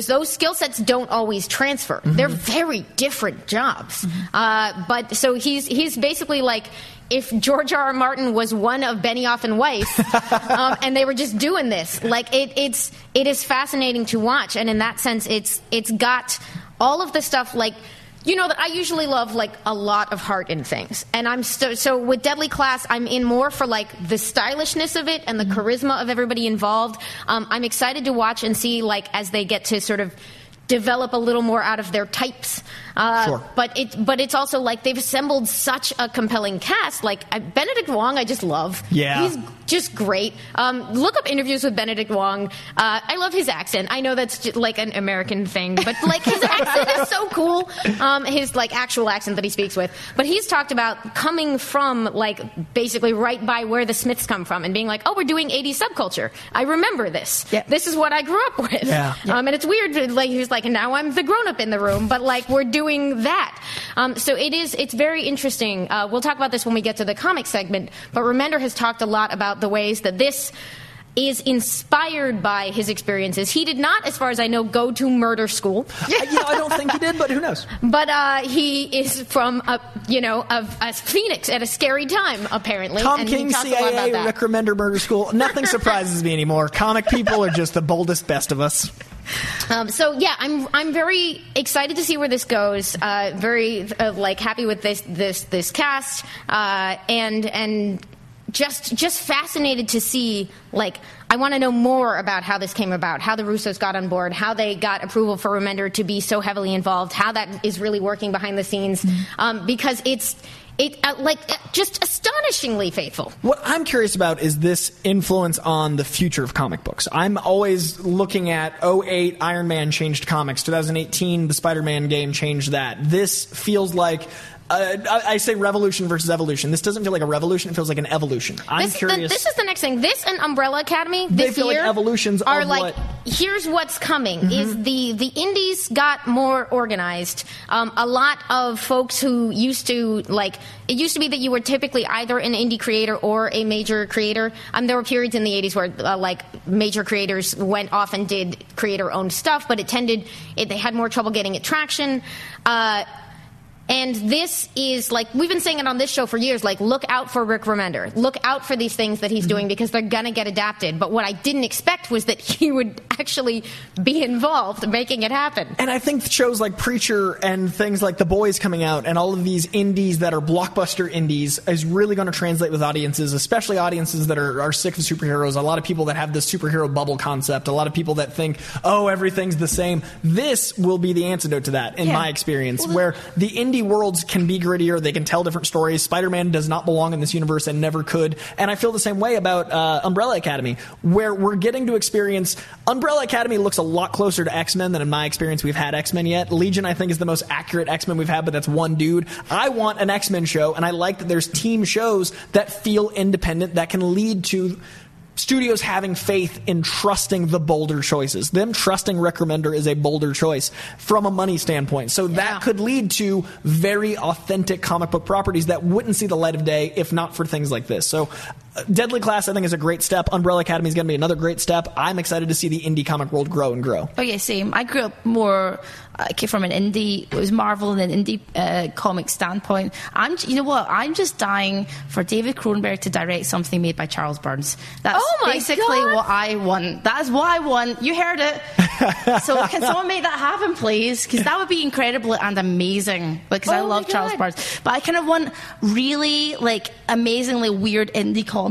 those skill sets don't always transfer. They're very different jobs. Uh, but so he's he's basically like. If George R. R. Martin was one of Benioff and Weiss, um, and they were just doing this, like it, it's it is fascinating to watch, and in that sense, it's it's got all of the stuff like you know that I usually love like a lot of heart in things, and I'm st- so with Deadly Class, I'm in more for like the stylishness of it and the charisma of everybody involved. Um, I'm excited to watch and see like as they get to sort of develop a little more out of their types. Uh, Sure. But it, but it's also like they've assembled such a compelling cast. Like uh, Benedict Wong, I just love. Yeah. he's just great. Um, look up interviews with Benedict Wong. Uh, I love his accent. I know that's just like an American thing, but like his accent is so cool. Um, his like actual accent that he speaks with. But he's talked about coming from like basically right by where the Smiths come from and being like, oh, we're doing 80s subculture. I remember this. Yeah. This is what I grew up with. Yeah. Um, and it's weird. Like he was like, and now I'm the grown up in the room, but like we're doing that. Um, so it is. It's very interesting. Uh, we'll talk about this when we get to the comic segment. But Remender has talked a lot about the ways that this is inspired by his experiences. He did not, as far as I know, go to murder school. Yeah, you know, I don't think he did, but who knows? But uh, he is from a, you know, a, a Phoenix at a scary time, apparently. Tom and King, he a about CIA. Rick Remender Murder School. Nothing surprises me anymore. Comic people are just the boldest, best of us. Um, so yeah, I'm I'm very excited to see where this goes. Uh, very uh, like happy with this this this cast, uh, and and just just fascinated to see like I want to know more about how this came about, how the Russos got on board, how they got approval for Remender to be so heavily involved, how that is really working behind the scenes, um, because it's it uh, like uh, just astonishingly faithful. What I'm curious about is this influence on the future of comic books. I'm always looking at 08 Iron Man changed comics, 2018 the Spider-Man game changed that. This feels like uh, I I say revolution versus evolution. This doesn't feel like a revolution. It feels like an evolution. I'm this, the- curious. this is the next thing. This and Umbrella Academy They this feel like year evolutions are of like what- here's what's coming Mm-hmm. is the the indies got more organized. Um, a lot of folks who used to like it used to be that you were typically either an indie creator or a major creator. Um, there were periods in the 80s where uh, like major creators went off and did creator owned stuff, but it tended it, they had more trouble getting it traction. Uh, and this is like we've been saying it on this show for years. Like, look out for Rick Remender. Look out for these things that he's mm-hmm. doing because they're gonna get adapted. But what I didn't expect was that he would actually be involved making it happen. And I think shows like Preacher and things like The Boys coming out and all of these indies that are blockbuster indies is really going to translate with audiences, especially audiences that are, are sick of superheroes. A lot of people that have this superhero bubble concept. A lot of people that think, oh, everything's the same. This will be the antidote to that, in Yeah. my experience, where the indie worlds can be grittier. They can tell different stories. Spider-Man does not belong in this universe and never could. And I feel the same way about uh, Umbrella Academy, where we're getting to experience. Umbrella Academy looks a lot closer to X-Men than in my experience we've had X-Men yet. Legion, I think, is the most accurate X-Men we've had, but that's one dude. I want an X-Men show, and I like that there's team shows that feel independent that can lead to studios having faith in trusting the bolder choices. Them trusting Rick Remender is a bolder choice from a money standpoint. So that could lead to very authentic comic book properties that wouldn't see the light of day if not for things like this. So Deadly Class, I think, is a great step. Umbrella Academy is going to be another great step. I'm excited to see the indie comic world grow and grow. Oh yeah, same. I grew up more uh, came from an indie. It was Marvel and an indie uh, comic standpoint. I'm, you know what? I'm just dying for David Cronenberg to direct something made by Charles Burns. That's Oh my basically God. what I want. That is what I want. You heard it. so can someone make that happen, please? Because that would be incredible and amazing. Because I Oh my love Charles Burns, but I kind of want really like amazingly weird indie comics.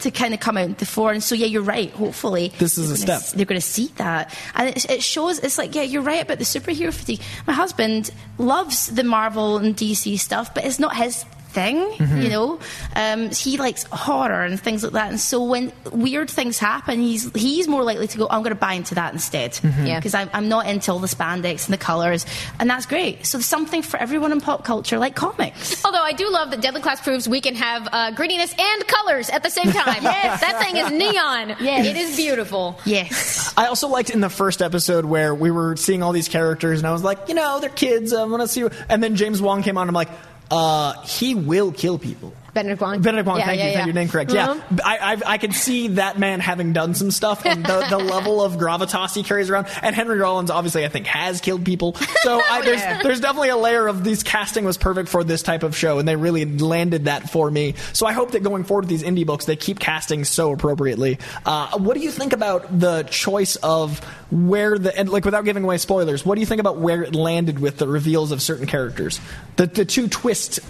To kind of come out the fore, and so yeah, you're right. Hopefully, This is a step. s- They're going to see that, and it, it shows. It's like yeah, you're right about the superhero fatigue. My husband loves the Marvel and DC stuff, but it's not his thing. Mhm. You know, um, he likes horror and things like that. And so when weird things happen, he's he's more likely to go. I'm going to buy into that instead. Mhm. Yeah. because I'm, I'm not into all the spandex and the colors, and that's great. So there's something for everyone in pop culture, like comics. Although I do love that Deadly Class proves we can have uh, grittiness and colors at the same time. Yes. That thing is neon. Yes. It is beautiful. Yes. I also liked in the first episode where we were seeing all these characters, and I was like, you know, they're kids. I want to see. And then James Wong came on. I'm like, uh, he will kill people. Benedict Wong. Benedict Wong, Yeah, thank yeah, you, yeah. thank you, name correct. Uh-huh. Yeah, I, I've, I can see that man having done some stuff and the, the level of gravitas he carries around. And Henry Rollins, obviously, I think has killed people. So I, there's, Yeah. there's definitely a layer of these casting was perfect for this type of show, and they really landed that for me. So I hope that going forward with these indie books, they keep casting so appropriately. Uh, what do you think about the choice of where the and like without giving away spoilers? What do you think about where it landed with the reveals of certain characters? The the two twists.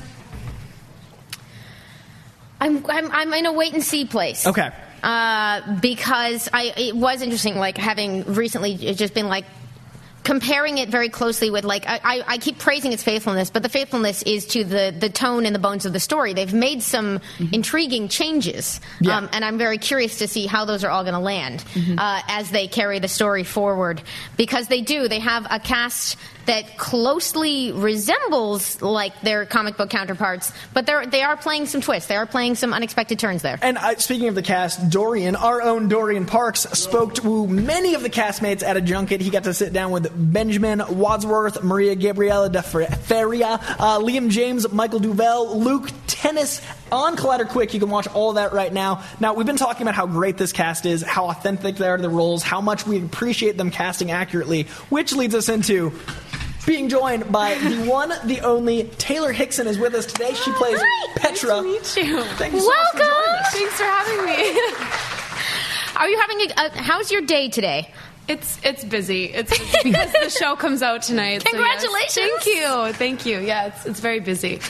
I'm, I'm, I'm in a wait and see place. Okay. Uh, because I it was interesting, like having recently just been like comparing it very closely with like I, I, I keep praising its faithfulness, but the faithfulness is to the the tone and the bones of the story. They've made some intriguing changes, Yeah. um, and I'm very curious to see how those are all going to land uh, as they carry the story forward because they do. They have a cast that closely resembles like their comic book counterparts, but they're they are playing some twists. They are playing some unexpected turns there. And I, speaking of the cast, Dorian, our own Dorian Parks, spoke to many of the castmates at a junket. He got to sit down with Benjamin Wadsworth, Maria Gabriela de Faria, uh, Liam James, Michael Duval, Luke Tennie on Collider Quick. You can watch all that right now. Now, we've been talking about how great this cast is, how authentic they are to the roles, how much we appreciate them casting accurately, which leads us into being joined by the one, the only Taylor Hickson is with us today. She plays Petra. Nice to meet you. Thank you so much for Welcome. Thanks for having me. Are you having a, a how's your day today? It's it's busy. It's busy because the show comes out tonight. so yes. Congratulations. Thank you. Thank you. Yeah, it's it's very busy.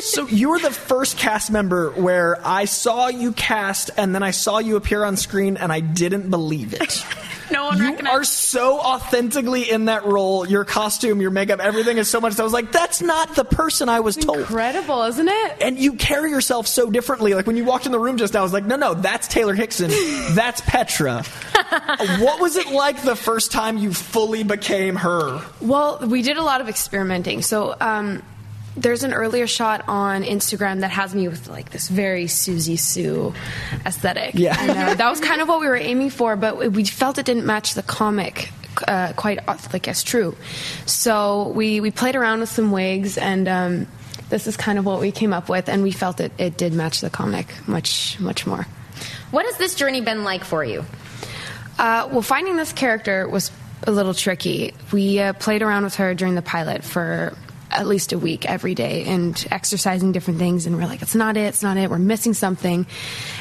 So you were the first cast member where I saw you cast and then I saw you appear on screen and I didn't believe it. No one you recognized. are so authentically in that role. Your costume, your makeup, everything is so much. I was like, that's not the person I was told. Incredible, isn't it? And you carry yourself so differently. Like when you walked in the room just now, I was like, no, no, that's Taylor Hickson. That's Petra. what was it like the first time you fully became her? Well, we did a lot of experimenting. So um, there's an earlier shot on Instagram that has me with like this very Siouxsie Sioux aesthetic. Yeah. And, uh, that was kind of what we were aiming for, but we felt it didn't match the comic. Uh, quite uh, like as true, so we we played around with some wigs, and um, this is kind of what we came up with, and we felt it it did match the comic much much more. What has this journey been like for you? Uh, well, finding this character was a little tricky. We uh, played around with her during the pilot for at least a week every day and exercising different things and we're like it's not it it's not it we're missing something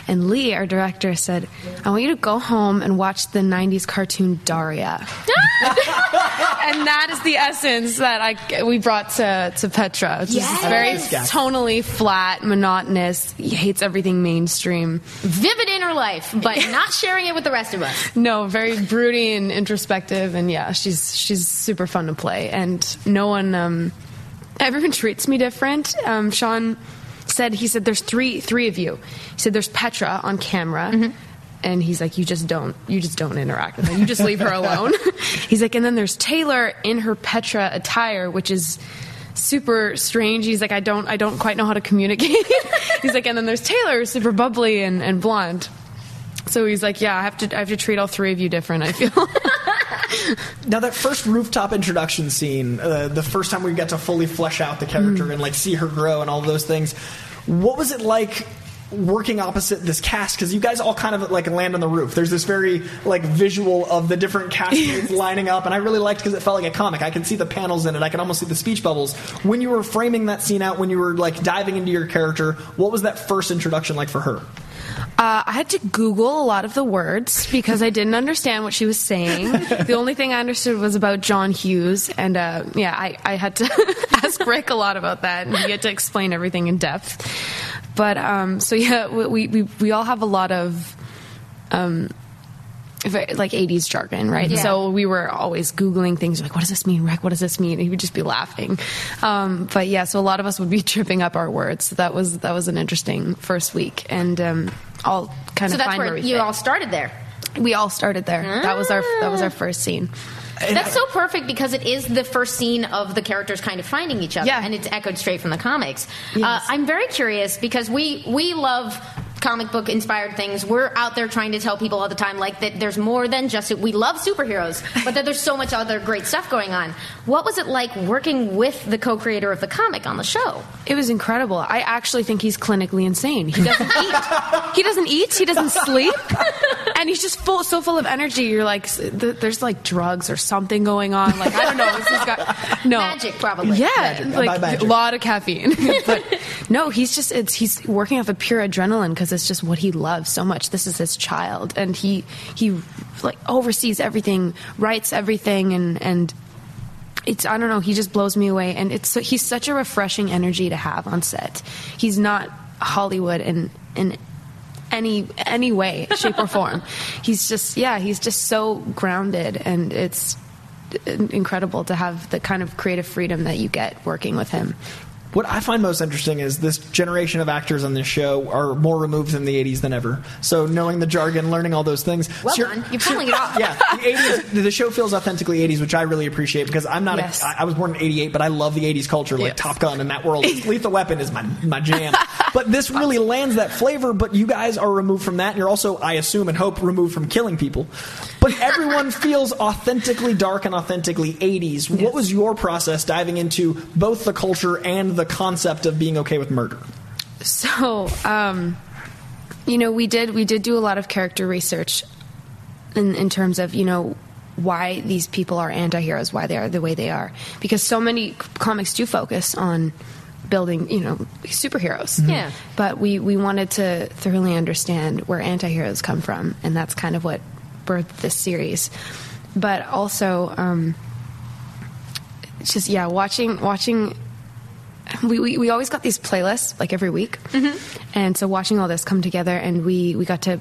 and lee our director said i want you to go home and watch the 90s cartoon daria and that is the essence that I we brought to to Petra. It's just Yes. very This guy. tonally flat, monotonous. He hates everything mainstream. Vivid inner life, but not sharing it with the rest of us. No, very broody and introspective, and yeah, she's she's super fun to play, and no one, um, everyone treats me different. Um, Sean said he said there's three three of you. He said there's Petra on camera. And he's like, you just don't, you just don't interact with her. You just leave her alone. he's like, and then there's Taylor in her Petra attire, which is super strange. He's like, I don't, I don't quite know how to communicate. he's like, and then there's Taylor, super bubbly and, and blonde. So he's like, yeah, I have to, I have to treat all three of you different. I feel. Now that first rooftop introduction scene, uh, the first time we got to fully flesh out the character and like see her grow and all those things, what was it like? Working opposite this cast because you guys all kind of like land on the roof. There's this very like visual of the different castmates lining up, and I really liked because it felt like a comic. I can see the panels in it. I can almost see the speech bubbles. When you were framing that scene out, when you were like diving into your character, what was that first introduction like for her? Uh, I had to Google a lot of the words because I didn't understand what she was saying. the only thing I understood was about John Hughes, and uh, yeah, I, I had to ask Rick a lot about that, and he had to explain everything in depth. But um, so yeah, we, we we all have a lot of. Um, like 80s jargon, right? Yeah. So we were always Googling things like, what does this mean, Rick? What does this mean? And he would just be laughing. Um, but yeah, so a lot of us would be tripping up our words. So that was, that was an interesting first week. And um, all kind So of that's find where you fit. all started there. We all started there. That was our that was our first scene. That's so perfect because it is the first scene of the characters kind of finding each other, Yeah. and it's echoed straight from the comics. Uh, I'm very curious because we we love comic book inspired things. We're out there trying to tell people all the time like that there's more than just we love superheroes, but that there's so much other great stuff going on. What was it like working with the co-creator of the comic on the show? It was incredible. I actually think he's clinically insane. He doesn't eat. He doesn't eat. He doesn't sleep, and he's just full, so full of energy. You're like, there's like drugs or something going on. Like I don't know. This has got no Magic, probably. Yeah, Magic. like a lot of caffeine. but no, he's just it's he's working off of pure adrenaline because it's just what he loves so much. This is his child, and he he like oversees everything, writes everything, and and it's I don't know. He just blows me away, and it's he's such a refreshing energy to have on set. He's not Hollywood in in any any way, shape, or form. He's just yeah, he's just so grounded, and it's incredible to have the kind of creative freedom that you get working with him. What I find most interesting is this generation of actors on this show are more removed from the 80s than ever. So knowing the jargon, learning all those things. Well So you're- done. You're pulling it off. Yeah, the 80s. The show feels authentically 80s, which I really appreciate because I'm not. Yes. A, I I was born in '88, but I love the '80s culture, like Yes. Top Gun and that world. Lethal Weapon is my my jam. but this really lands that flavor. But you guys are removed from that, and you're also, I assume and hope, removed from killing people. But everyone feels authentically dark and authentically 80s. What was your process diving into both the culture and the concept of being okay with murder? So, um, you know, we did we did do a lot of character research in, in terms of you know why these people are anti-heroes, why they are the way they are, because so many comics do focus on building you know superheroes Yeah. but we we wanted to thoroughly understand where anti-heroes come from and that's kind of what birthed this series. But also um just yeah watching watching we, we, we always got these playlists like every week. And so watching all this come together and we, we got to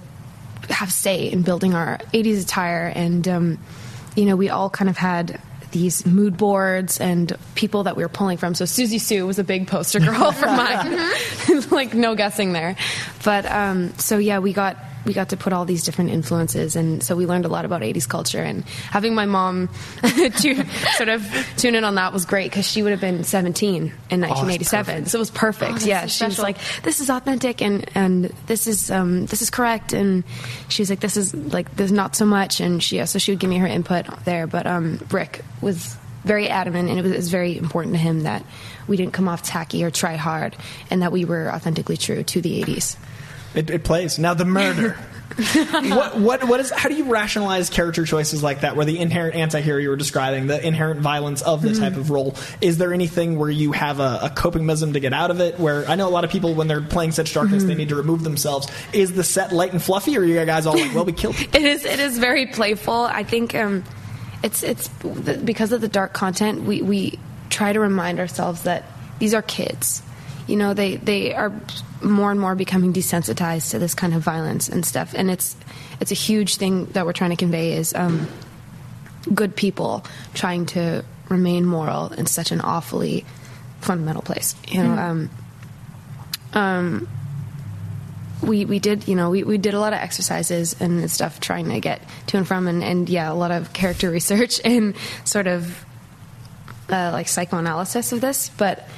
have say in building our 80s attire. And um, you know we all kind of had these mood boards and people that we were pulling from. So Siouxsie Sioux was a big poster girl for mine. Like no guessing there. But um, so yeah we got we got to put all these different influences and so we learned a lot about 80s culture and having my mom to sort of tune in on that was great because she would have been 17 in 1987 so it was perfect. That's yeah so she was like this is authentic and and this is um this is correct and she was like this is like there's not so much and she yeah, so she would give me her input there but um rick was very adamant and it was, it was very important to him that we didn't come off tacky or try hard and that we were authentically true to the 80s It, it plays now. The murder. what what what is? How do you rationalize character choices like that, where the inherent anti-hero you were describing, the inherent violence of this type of role? Is there anything where you have a, a coping mechanism to get out of it? Where I know a lot of people when they're playing such darkness, they need to remove themselves. Is the set light and fluffy, or are you guys all like, well, we killed people? It is. It is very playful. I think um, it's it's because of the dark content. We we try to remind ourselves that these are kids. You know, they they are more and more becoming desensitized to this kind of violence and stuff. And it's it's a huge thing that we're trying to convey is um, good people trying to remain moral in such an awfully fundamental place. You know. Um, um, we we did you know we, we did a lot of exercises and stuff trying to get to and from and, and yeah a lot of character research and sort of uh, like psychoanalysis of this but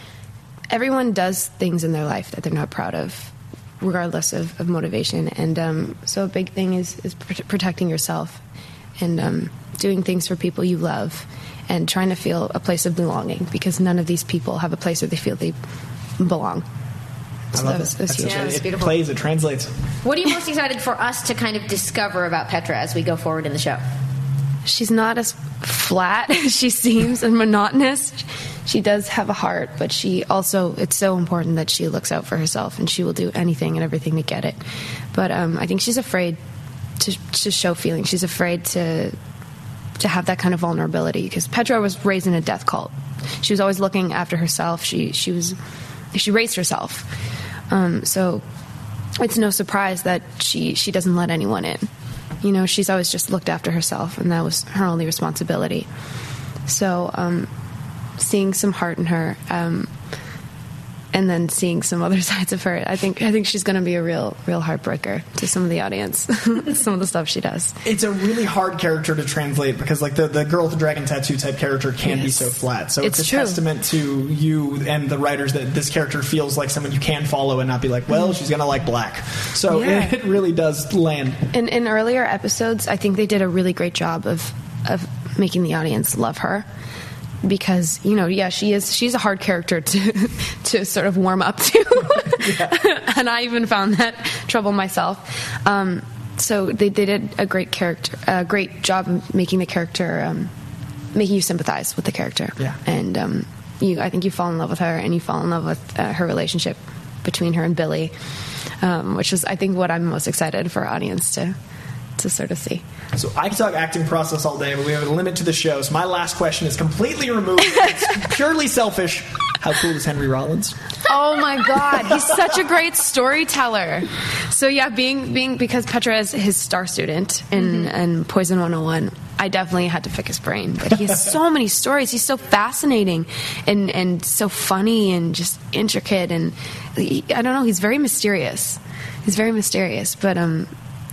everyone does things in their life that they're not proud of regardless of, of motivation and um, so a big thing is, is pr- protecting yourself and um, doing things for people you love and trying to feel a place of belonging because none of these people have a place where they feel they belong I love that was, it. that was That's huge. such a- Yeah, it's it plays, it translates. What are you most excited for us to kind of discover about Petra as we go forward in the show? She's not as flat as she seems and monotonous. She does have a heart, but she also it's so important that she looks out for herself and she will do anything and everything to get it. But um, I think she's afraid to to show feelings. She's afraid to to have that kind of vulnerability because Petra was raised in a death cult. She was always looking after herself. She she was she raised herself. Um, so it's no surprise that she she doesn't let anyone in. You know, she's always just looked after herself, and that was her only responsibility. So, um, seeing some heart in her, um, and then seeing some other sides of her, I think I think she's going to be a real real heartbreaker to some of the audience. some of the stuff she does. It's a really hard character to translate because, like, the, the girl with the dragon tattoo type character can be so flat. So it's, It's a true. testament to you and the writers that this character feels like someone you can follow and not be like, well, mm-hmm. she's going to like black. So Yeah. it, really does land. In, in earlier episodes, I think they did a really great job of of making the audience love her because you know, yeah, she is she's a hard character to to sort of warm up to, and I even found that trouble myself. Um, so they, they did a great character, a great job making the character, um, making you sympathize with the character. Yeah. and um, you, I think you fall in love with her, and you fall in love with uh, her relationship between her and Billy, um, which is I think what I'm most excited for our audience to to sort of see. So I can talk acting process all day, but we have a limit to the show. So my last question is completely removed. it's purely selfish. How cool is Henry Rollins? Oh my God, he's such a great storyteller. So yeah, being being because Petra is his star student in in Poison 101. I definitely had to pick his brain, but he has so many stories. He's so fascinating and and so funny and just intricate and he, I don't know. He's very mysterious. He's very mysterious, but um,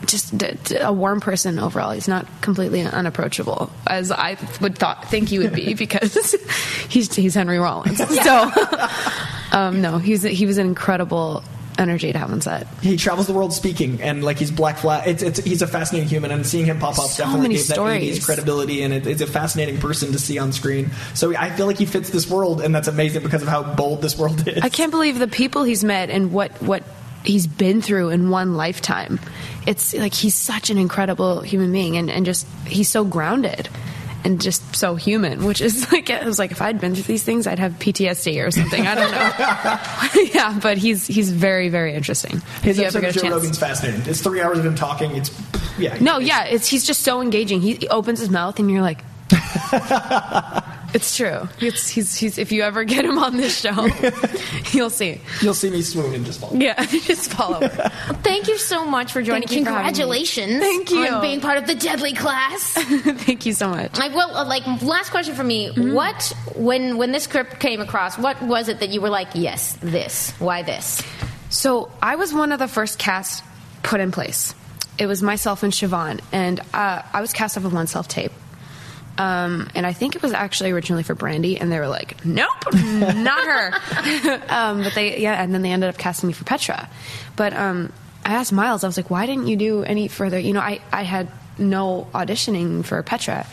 just d- d- a warm person overall. He's not completely unapproachable as I would thought think he would be because he's he's Henry Rollins. So um, no, he's he was an incredible energy to have on set. He travels the world speaking, and like he's Black Flag. It's, it's he's a fascinating human, and seeing him pop up So definitely many gave that stories. 80s credibility, and it, it's a fascinating person to see on screen. So I feel like he fits this world, and that's amazing because of how bold this world is. I can't believe the people he's met and what what he's been through in one lifetime. It's like he's such an incredible human being and, and just he's so grounded and just so human, which is like I was like if I'd been through these things I'd have PTSD or something. I don't know. yeah, but he's he's very, very interesting. His If you ever episode of Joe chance. Rogan's fascinating. It's three hours of him talking. It's yeah. No, yeah, it's he's just so engaging. He opens his mouth and you're like It's true. It's, he's, he's, if you ever get him on this show, you'll see. You'll see me swoon and just fall. Yeah, just fall over. Thank you so much for joining. Thank you for me. Congratulations. Thank you. On being part of the deadly class. Thank you so much. I will uh, like last question for me. Mm-hmm. What when when this script came across, what was it that you were like, yes, this. Why this? So I was one of the first cast put in place. It was myself and Siobhan, and uh, I was cast off of one self tape. Um, and I think it was actually originally for Brandy, and they were like, "Nope, not her." um, but they, yeah, and then they ended up casting me for Petra. But um, I asked Miles, I was like, "Why didn't you do any further?" You know, I, I had no auditioning for Petra,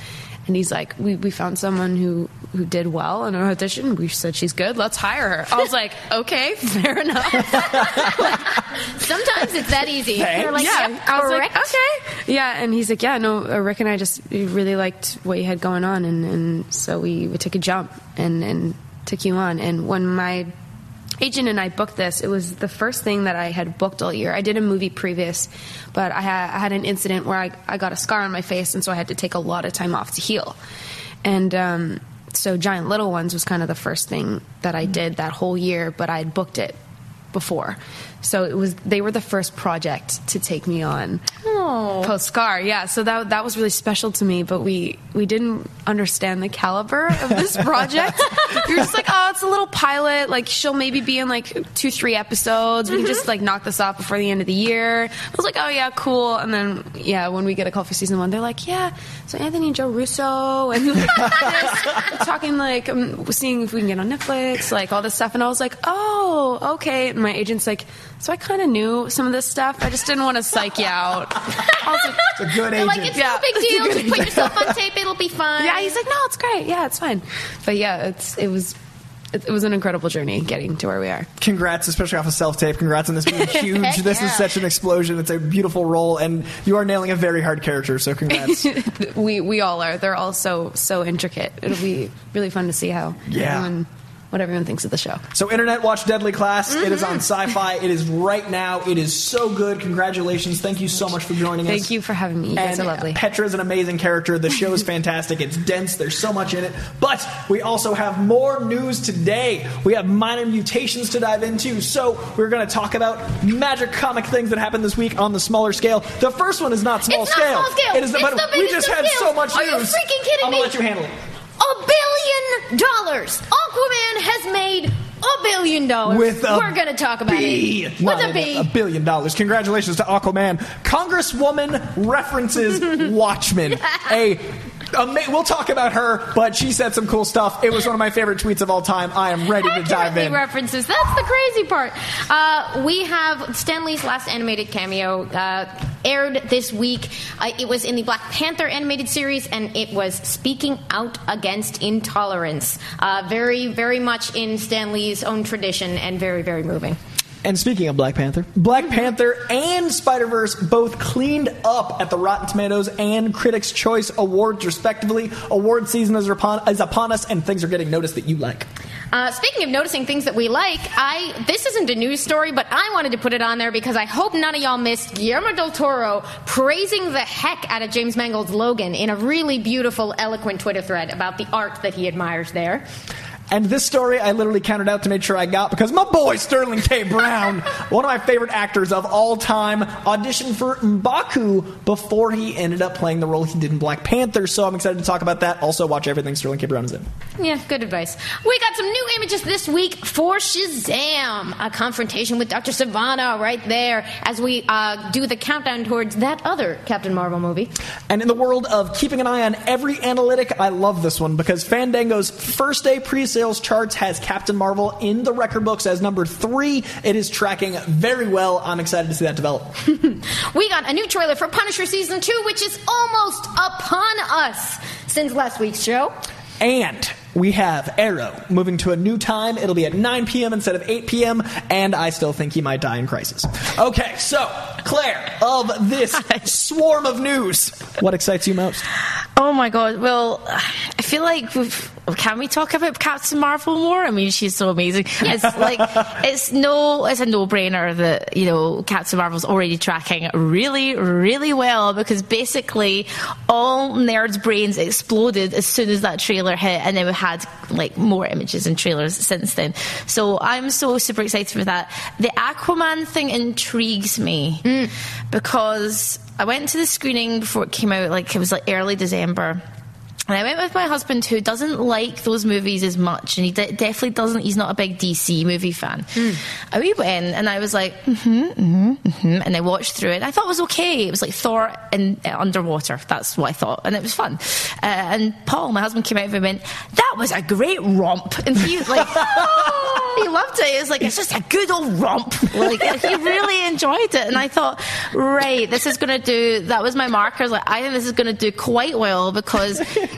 and he's like, "We we found someone who who did well in our audition. We said she's good. Let's hire her." I was like, "Okay, fair enough." Sometimes it's that easy. They're like, yeah, yep, I was correct. like, okay. Yeah, and he's like, yeah, no, Rick and I just really liked what you had going on, and, and so we, we took a jump and, and took you on. And when my agent and I booked this, it was the first thing that I had booked all year. I did a movie previous, but I had, I had an incident where I, I got a scar on my face, and so I had to take a lot of time off to heal. And um, so Giant Little Ones was kind of the first thing that I did that whole year, but I had booked it before. So it was they were the first project to take me on post scar. Yeah, so that that was really special to me. But we we didn't understand the caliber of this project. You're just like, oh, it's a little pilot. Like she'll maybe be in like two three episodes. We can just like knock this off before the end of the year. I was like, oh yeah, cool. And then yeah, when we get a call for season one, they're like, yeah, so Anthony and Joe Russo and like, talking like um, seeing if we can get on Netflix, like all this stuff. And I was like, oh, okay. And my agent's like, so I kind of knew some of this stuff. I just didn't want to psych you out. I was like, It's a good agent. like, it's Yeah. no big deal. good Just put yourself on tape. It'll be fine. yeah, he's like, no, it's great. Yeah, it's fine. But yeah, it's it was it, it was an incredible journey getting to where we are. Congrats, especially off of self tape. Congrats on this being huge. Heck this is such an explosion. It's a beautiful role, and you are nailing a very hard character. So congrats. we we all are. They're all so so intricate. It'll be really fun to see how Yeah. everyone, what everyone thinks of the show. So, Internet Watch Deadly Class. It is on Mm-hmm. Syfy. It is right now. It is so good. Congratulations. Thank you so much for joining us. Thank you for having me. You guys And are lovely. Petra is an amazing character. The show is fantastic. It's dense. There's so much in it. But we also have more news today. We have minor mutations to dive into. So we're going to talk about magic comic things that happened this week on the smaller scale. The first one is not small It's not scale. small scale. It is, It's but the we just had so much Are you news. freaking kidding I'm me? gonna let you handle it. A billion dollars. Aquaman has made a billion dollars. With a We're going to talk about B. it. With a B. a billion dollars. Congratulations to Aquaman. Congresswoman references Watchmen. A ama- we'll talk about her, but she said some cool stuff. It was one of my favorite tweets of all time. I am ready to dive accurately in. references. That's the crazy part. Uh, we have Stan Lee's last animated cameo uh, aired this week. Uh, it was in the Black Panther animated series, and it was speaking out against intolerance. Uh, very, very much in Stan Lee's own tradition, and very, very moving. And speaking of Black Panther, Black Panther and Spider Verse both cleaned up at the Rotten Tomatoes and Critics' Choice Awards, respectively. Award season is upon, is upon us, and things are getting noticed that you like. Uh, speaking of noticing things that we like, I this isn't a news story, but I wanted to put it on there because I hope none of y'all missed Guillermo del Toro praising the heck out of James Mangold's Logan in a really beautiful, eloquent Twitter thread about the art that he admires there. And this story I literally counted out to make sure I got because my boy Sterling K. Brown, one of my favorite actors of all time, auditioned for M'Baku before he ended up playing the role he did in Black Panther. So I'm excited to talk about that. Also, watch everything Sterling K. Brown is in. Yeah, good advice. We got some new images this week for Shazam. A confrontation with Dr. Sivana right there as we uh, do the countdown towards that other Captain Marvel movie. And in the world of keeping an eye on every analytic, I love this one because Fandango's first day pre sales charts has Captain Marvel in the record books as number three. It is tracking very well. I'm excited to see that develop. We got a new trailer for Punisher Season 2, which is almost upon us since last week's show. And we have Arrow moving to a new time. It'll be at 9 p.m. instead of 8 p.m. And I still think he might die in Crisis. Okay, so Claire, of this swarm of news, what excites you most? Oh my god! Well, I feel like we've, can we talk about Captain Marvel more? I mean, she's so amazing. It's like it's no, it's a no-brainer that you know Captain Marvel's already tracking really, really well because basically all nerds' brains exploded as soon as that trailer hit, and then we had like more images and trailers since then. So I'm so super excited for that. The Aquaman thing intrigues me mm. because I went to the screening before it came out, like it was like early December. And I went with my husband who doesn't like those movies as much, and he de- definitely doesn't. He's not a big DC movie fan. And we went, and I was like, mm-hmm, mm-hmm, mm-hmm, and I watched through it. I thought it was okay. It was like Thor in uh, underwater. That's what I thought, and it was fun. Uh, and Paul, my husband, came out and went, "That was a great romp," and he was like. He loved it. It was like it's just a good old romp. Like he really enjoyed it, and I thought, right, this is going to do. That was my marker. I was like, I think this is going to do quite well because.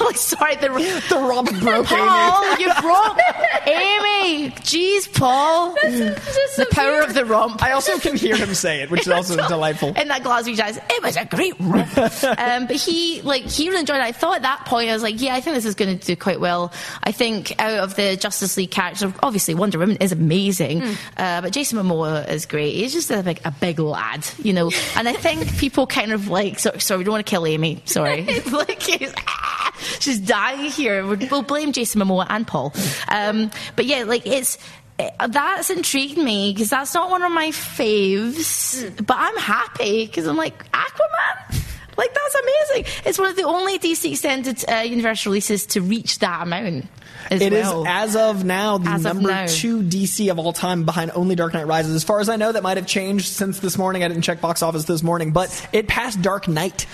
like, sorry, the the romp broke Paul, you broke Amy. Jeez, Paul. the power of the romp. I also can hear him say it, which is also delightful. In that Glasgow jazz, it was a great romp. um, but he, like, he really enjoyed it. I thought at that point, I was like, yeah, I think this is going to do quite well. I think out of the Justice League characters, obviously Wonder Woman is amazing, uh, but Jason Momoa is great. He's just a big, a big lad, you know. And I think people kind of like, sorry, sorry we don't want to kill Amy. Sorry, like he's, ah, she's dying here. We'll blame Jason Momoa and Paul. Um, but yeah, like it's eh, that's intrigued me because that's not one of my faves. But I'm happy because I'm like Aquaman. Like that's amazing. It's one of the only DC extended uh, universe releases to reach that amount. As It is well. as of now the As number now. two DC of all time behind only Dark Knight Rises. As far as I know, that might have changed since this morning. I didn't check box office this morning, but it passed Dark Knight.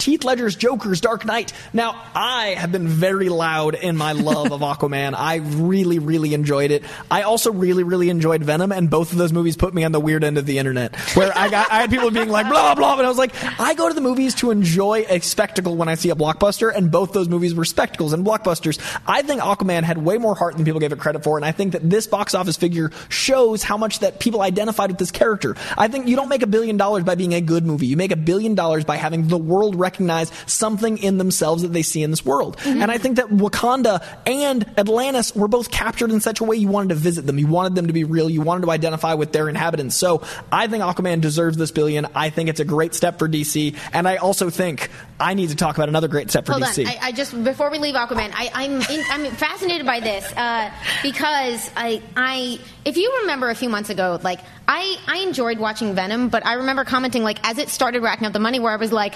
Heath Ledger's Joker's Dark Knight. Now, I have been very loud in my love of Aquaman. I really, really enjoyed it. I also really, really enjoyed Venom, and both of those movies put me on the weird end of the internet, where I got I had people being like blah blah, blah, and I was like, I go to the movies to enjoy a a spectacle when I see a blockbuster, and both those movies were spectacles and blockbusters. I think Aquaman had way more heart than people gave it credit for, and I think that this box office figure shows how much that people identified with this character. I think you don't make a billion dollars by being a good movie. You make a billion dollars by having the world recognize something in themselves that they see in this world. Mm-hmm. And I think that Wakanda and Atlantis were both captured in such a way you wanted to visit them. You wanted them to be real. You wanted to identify with their inhabitants. So I think Aquaman deserves this billion. I think it's a great step for DC. And I also think I need to talk about another great set for Hold DC. on, I, I just before we leave Aquaman, I, I'm in, I'm fascinated by this uh, because I I if you remember a few months ago, like I I enjoyed watching Venom, but I remember commenting like as it started racking up the money, where I was like,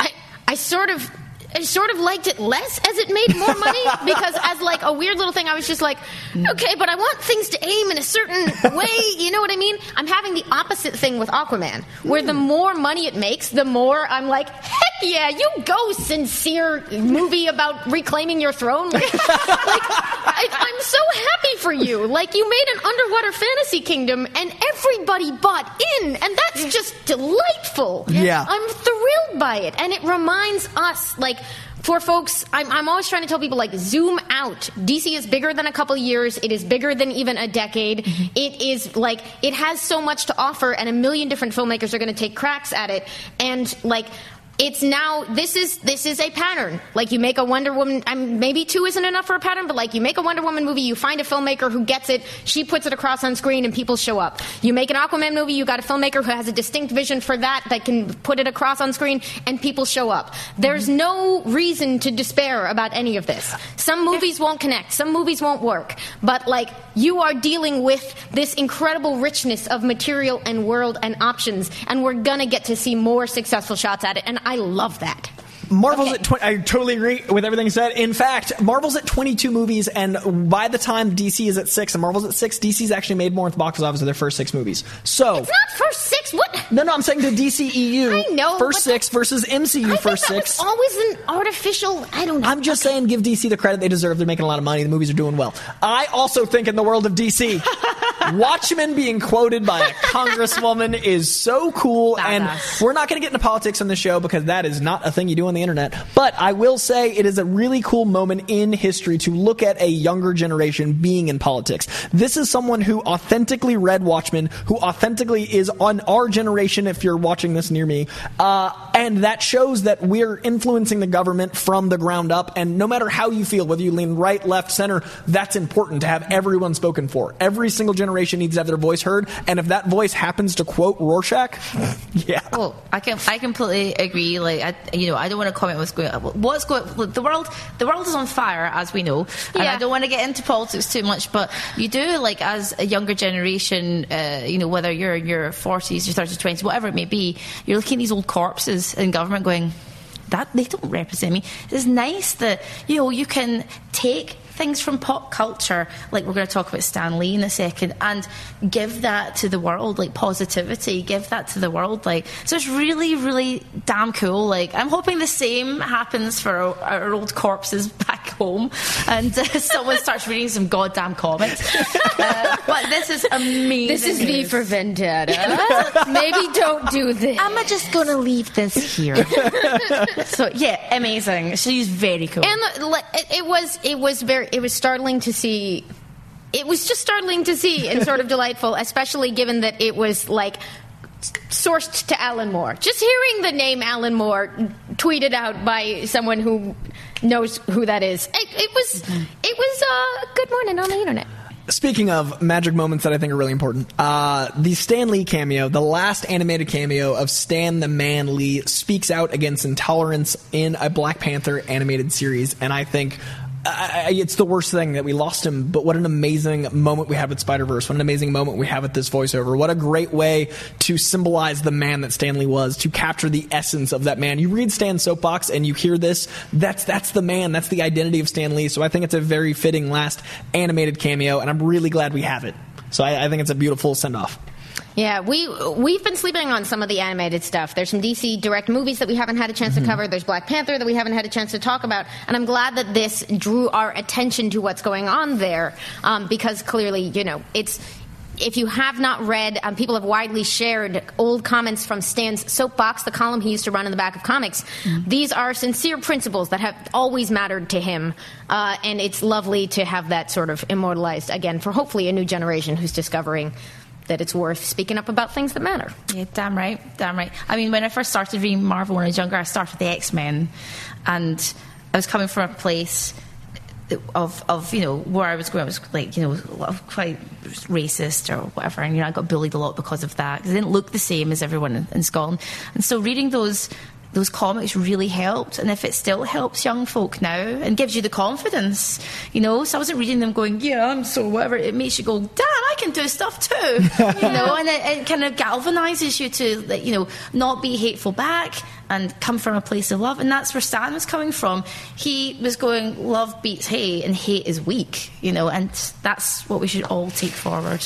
I I sort of. I sort of liked it less as it made more money because as like a weird little thing I was just like okay but I want things to aim in a certain way you know what I mean? I'm having the opposite thing with Aquaman where the hmm. more money it makes the more I'm like heck yeah you go sincere movie about reclaiming your throne. Like, I, I'm so happy for you. Like you made an underwater fantasy kingdom and everybody bought in and that's just delightful. Yeah. I'm thrilled by it and it reminds us like for folks, I'm, I'm always trying to tell people like zoom out. DC is bigger than a couple years. It is bigger than even a decade. Mm-hmm. It is like it has so much to offer, and a million different filmmakers are going to take cracks at it. And like it's now this is this is a pattern. Like you make a Wonder Woman, I mean, maybe two isn't enough for a pattern, but like you make a Wonder Woman movie, you find a filmmaker who gets it, she puts it across on screen, and people show up. You make an Aquaman movie, you got a filmmaker who has a distinct vision for that that can put it across on screen, and people show up. There's no reason to despair about any of this. Some movies won't connect, some movies won't work, but like you are dealing with this incredible richness of material and world and options, and we're gonna get to see more successful shots at it, and I love that. Marvel's at 20. I totally agree with everything said. In fact, Marvel's at 22 movies, and by the time DC is at six and Marvel's at six, DC's actually made more at the box office of their first six movies. So. It's not first six. What? No, no, I'm saying the DCEU I know, first six versus MCU I first six. always an artificial. I don't know. I'm just saying, give DC the credit they deserve. They're making a lot of money. The movies are doing well. I also think in the world of DC, Watchmen being quoted by a congresswoman is so cool. And we're not going to get into politics on the show because that is not a thing you do on the internet. But I will say it is a really cool moment in history to look at a younger generation being in politics. This is someone who authentically read Watchmen, who authentically is on our generation, if you're watching this near me. Uh, and that shows that we're influencing the government from the ground up. And no matter how you feel, whether you lean right, left, center, that's important to have everyone spoken for. Every single generation needs to have their voice heard. And if that voice happens to quote Rorschach, yeah. Well, I can I completely agree. Like, I, you know, I don't want to comment what's going on. what's going. Look, the world the world is on fire, as we know, and Yeah. I don't want to get into politics too much. But you do like as a younger generation, uh, you know, whether you're in your forties, your thirties, twenties, whatever it may be, you're looking at these old corpses in government, going, that they don't represent me. It's nice that you know you can take things from pop culture, like we're going to talk about Stan Lee in a second, and give that to the world, like positivity. Give that to the world, like so. It's really, really damn cool. Like I'm hoping the same happens for our, our old corpses back home, and uh, someone starts reading some goddamn comics. Uh, but this is amazing. This is news. for Vendetta. Maybe don't do this. I'm just going to leave this here. so yeah, amazing. She's very cool. And it, it was it was very it was startling to see. It was just startling to see and sort of delightful, especially given that it was like sourced to Alan Moore. Just hearing the name Alan Moore tweeted out by someone who knows who that is. It, it was it was uh, good morning on the internet. Speaking of magic moments that I think are really important, uh, the Stan Lee cameo, the last animated cameo of Stan the Man Lee, speaks out against intolerance in a Black Panther animated series, and I think. I, I- it's the worst thing that we lost him, but what an amazing moment we had with Spider Verse. What an amazing moment we have with this voiceover. What a great way to symbolize the man that Stan Lee was, to capture the essence of that man. You read Stan's soapbox and you hear this. That's that's the man. That's the identity of Stan Lee. So I think it's a very fitting last animated cameo, and I'm really glad we have it. So I, I think it's a beautiful send off. Yeah, we we've been sleeping on some of the animated stuff. There's some DC direct movies that we haven't had a chance Mhm. to cover. There's Black Panther that we haven't had a chance to talk about, and I'm glad that this drew our attention to what's going on there, um, because clearly, you know, it's if you have not read, um, people have widely shared old comments from Stan's Soapbox, the column he used to run in the back of comics. These are sincere principles that have always mattered to him, uh, and it's lovely to have that sort of immortalized again for hopefully a new generation who's discovering that it's worth speaking up about things that matter. Yeah, damn right, damn right. I mean, when I first started reading Marvel when I was younger, I started with the X Men, and I was coming from a place of of you know where I was going. I was like you know quite racist or whatever, and you know I got bullied a lot because of that. 'cause I didn't look the same as everyone in, in Scotland, and so reading those. Those comics really helped, and if it still helps young folk now and gives you the confidence, you know. So I wasn't reading them going, "Yeah, I'm so whatever." It makes you go, "Damn, I can do stuff too," you know, and it, it kind of galvanizes you to, like, you know, not be hateful back and come from a place of love. And that's where Stan was coming from. He was going, "Love beats hate, and hate is weak," you know, and that's what we should all take forward.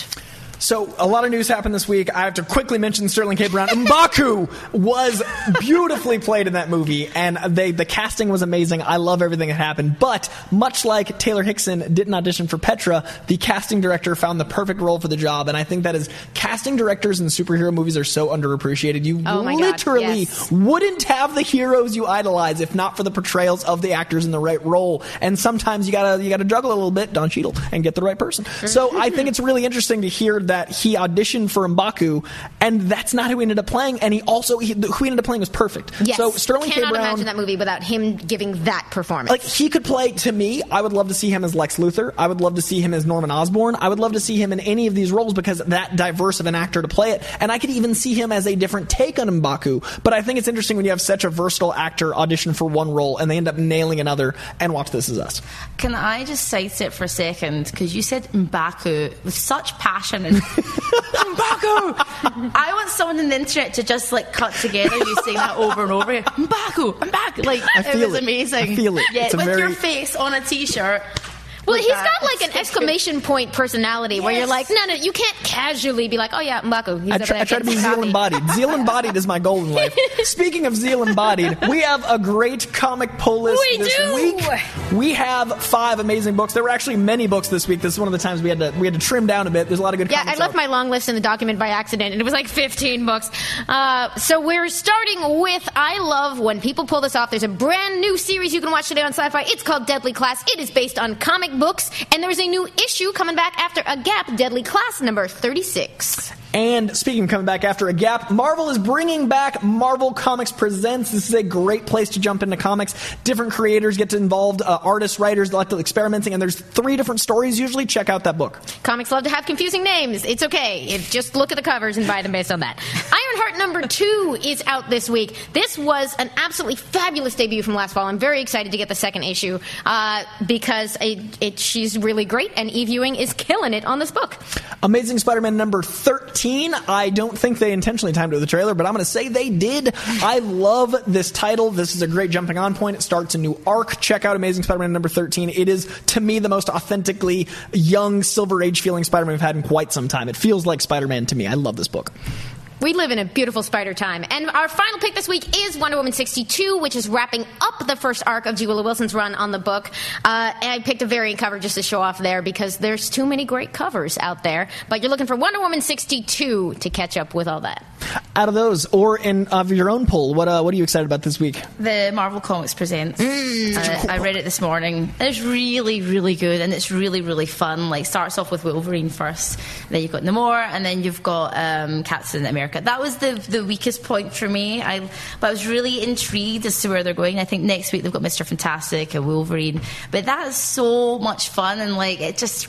So a lot of news happened this week. I have to quickly mention Sterling K. Brown. Mbaku was beautifully played in that movie, and they, the casting was amazing. I love everything that happened. But much like Taylor Hickson didn't audition for Petra, the casting director found the perfect role for the job. And I think that is casting directors in superhero movies are so underappreciated. You Oh God, literally yes. wouldn't have the heroes you idolize if not for the portrayals of the actors in the right role. And sometimes you gotta you gotta juggle a little bit, Don Cheadle, and get the right person. So I think it's really interesting to hear that he auditioned for Mbaku, and that's not who he ended up playing. And he also he, who he ended up playing was perfect. Yes. So Sterling K. cannot Brown. imagine that movie without him giving that performance. Like he could play to me, I would love to see him as Lex Luthor. I would love to see him as Norman Osborn. I would love to see him in any of these roles because that diverse of an actor to play it. And I could even see him as a different take on Mbaku. But I think it's interesting when you have such a versatile actor audition for one role and they end up nailing another. And watch This Is Us. Can I just sidestep for a second? Because you said Mbaku with such passion and Mbaku. I want someone on the internet to just like cut together you saying that over and over. again. Mbaku, Mbaku. Like it was it. amazing. I feel it. Yeah, It's with very- your face on a t-shirt. Well, like he's that. got like an exclamation point personality where you're like, no, no, you can't casually be like, oh yeah, M'Baku. He's I over try, I try to be zeal embodied. Zeal embodied is my goal in life. Speaking of zeal embodied, we have a great comic pull list We this do. week. We have five amazing books. There were actually many books this week. This is one of the times we had to we had to trim down a bit. There's a lot of good. Yeah, I left out. my long list in the document by accident, and it was like 15 books. Uh, so we're starting with I love when people pull this off. There's a brand new series you can watch today on Syfy. It's called Deadly Class. It is based on comic books, and there's a new issue coming back after a gap. Deadly Class number 36. And speaking of coming back after a gap, Marvel is bringing back Marvel Comics Presents. This is a great place to jump into comics. Different creators get involved, uh, artists, writers, like experimenting, and there's three different stories usually. Check out that book. Comics love to have confusing names. It's okay. If just look at the covers and buy them based on that. Ironheart number two is out this week. This was an absolutely fabulous debut from last fall. I'm very excited to get the second issue uh, because it, it, she's really great, and Eve Ewing is killing it on this book. Amazing Spider-Man number 13. I don't think they intentionally timed it with the trailer, but I'm going to say they did. I love this title. This is a great jumping on point. It starts a new arc. Check out Amazing Spider-Man number 13. It is, to me, the most authentically young Silver Age feeling Spider-Man we've had in quite some time. It feels like Spider-Man to me. I love this book. We live in a beautiful spider time. And our final pick this week is Wonder Woman 62, which is wrapping up the first arc of G. Willow Wilson's run on the book. Uh, and I picked a variant cover just to show off there because there's too many great covers out there. But you're looking for Wonder Woman 62 to catch up with all that. Out of those, or in of your own poll, what uh, what are you excited about this week? The Marvel Comics Presents. Uh, I read it this morning. It's really, really good, and it's really, really fun. Like starts off with Wolverine first, then you've got Namor, and then you've got um, Captain America. That was the the weakest point for me. I but I was really intrigued as to where they're going. I think next week they've got Mister Fantastic and Wolverine, but that is so much fun, and like it just.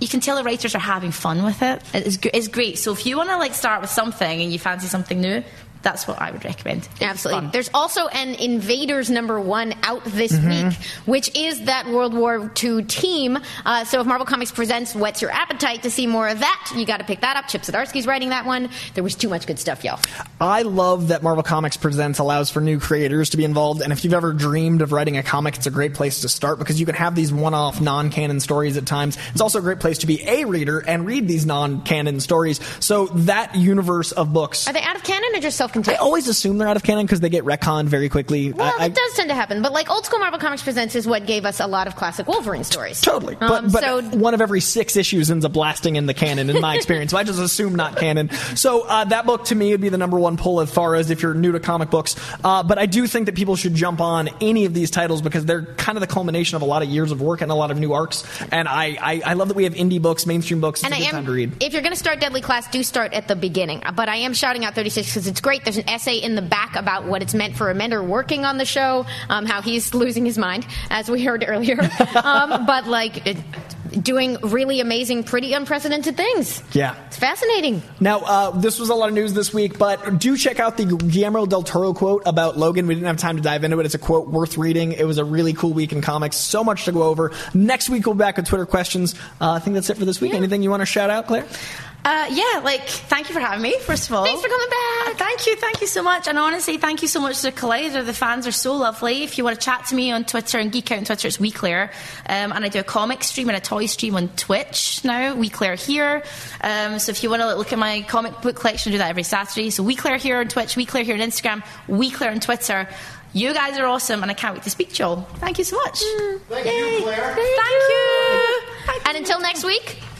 You can tell the writers are having fun with it. It's, it's great. So if you want to like start with something and you fancy something new, that's what I would recommend. Absolutely. Fun. There's also an Invaders number one out this Mhm. week, which is that World War II team. Uh, so if Marvel Comics presents whets your appetite to see more of that, you got to pick that up. Chip Zdarsky's writing that one. There was too much good stuff, y'all. I love that Marvel Comics Presents allows for new creators to be involved. And if you've ever dreamed of writing a comic, it's a great place to start because you can have these one off non canon stories at times. It's also a great place to be a reader and read these non canon stories. So that universe of books. Are they out of canon or just self self-contained. I always assume they're out of canon because they get retconned very quickly. Well, I, it does tend to happen, but like old school Marvel Comics Presents is what gave us a lot of classic Wolverine stories. Totally, but, Um, but so one of every six issues ends up blasting in the canon, in my experience. so I just assume not canon. So uh, that book to me would be the number one pull as far as if you're new to comic books. Uh, but I do think that people should jump on any of these titles because they're kind of the culmination of a lot of years of work and a lot of new arcs. And I, I, I love that we have indie books, mainstream books. It's and I am, time to read. if you're going to start Deadly Class, do start at the beginning. But I am shouting out 36 because it's great. There's an essay in the back about what it's meant for Remender working on the show, um, how he's losing his mind, as we heard earlier. um, but like it, doing really amazing, pretty unprecedented things. Yeah. It's fascinating. Now, uh, this was a lot of news this week, but do check out the Guillermo del Toro quote about Logan. We didn't have time to dive into it. It's a quote worth reading. It was a really cool week in comics. So much to go over. Next week, we'll be back with Twitter questions. Uh, I think that's it for this week. Anything you want to shout out, Claire? Uh, yeah, like, thank you for having me, first of all. Thanks for coming back. Uh, thank you, thank you so much. And honestly, thank you so much to Collider. The fans are so lovely. If you want to chat to me on Twitter and Geek Out on Twitter, it's WeeClaire. Um, and I do a comic stream and a toy stream on Twitch now, WeeClaire here. Um, so if you want to look at my comic book collection, I do that every Saturday. So WeeClaire here on Twitch, WeeClaire here on Instagram, WeeClaire on Twitter. You guys are awesome, and I can't wait to speak to you all. Thank you so much. Thank you, Claire. Thank you. And until next week,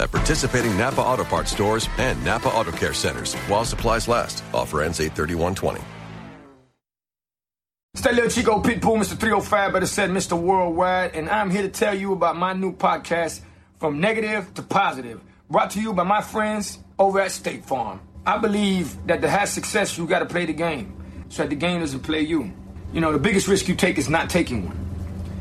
At participating Napa Auto Parts stores and Napa Auto Care centers while supplies last. Offer ends 83120. Stay little Chico Pitbull, Mr. 305, better said Mr. Worldwide, and I'm here to tell you about my new podcast, From Negative to Positive, brought to you by my friends over at State Farm. I believe that to have success, you gotta play the game, so that the game doesn't play you. You know, the biggest risk you take is not taking one.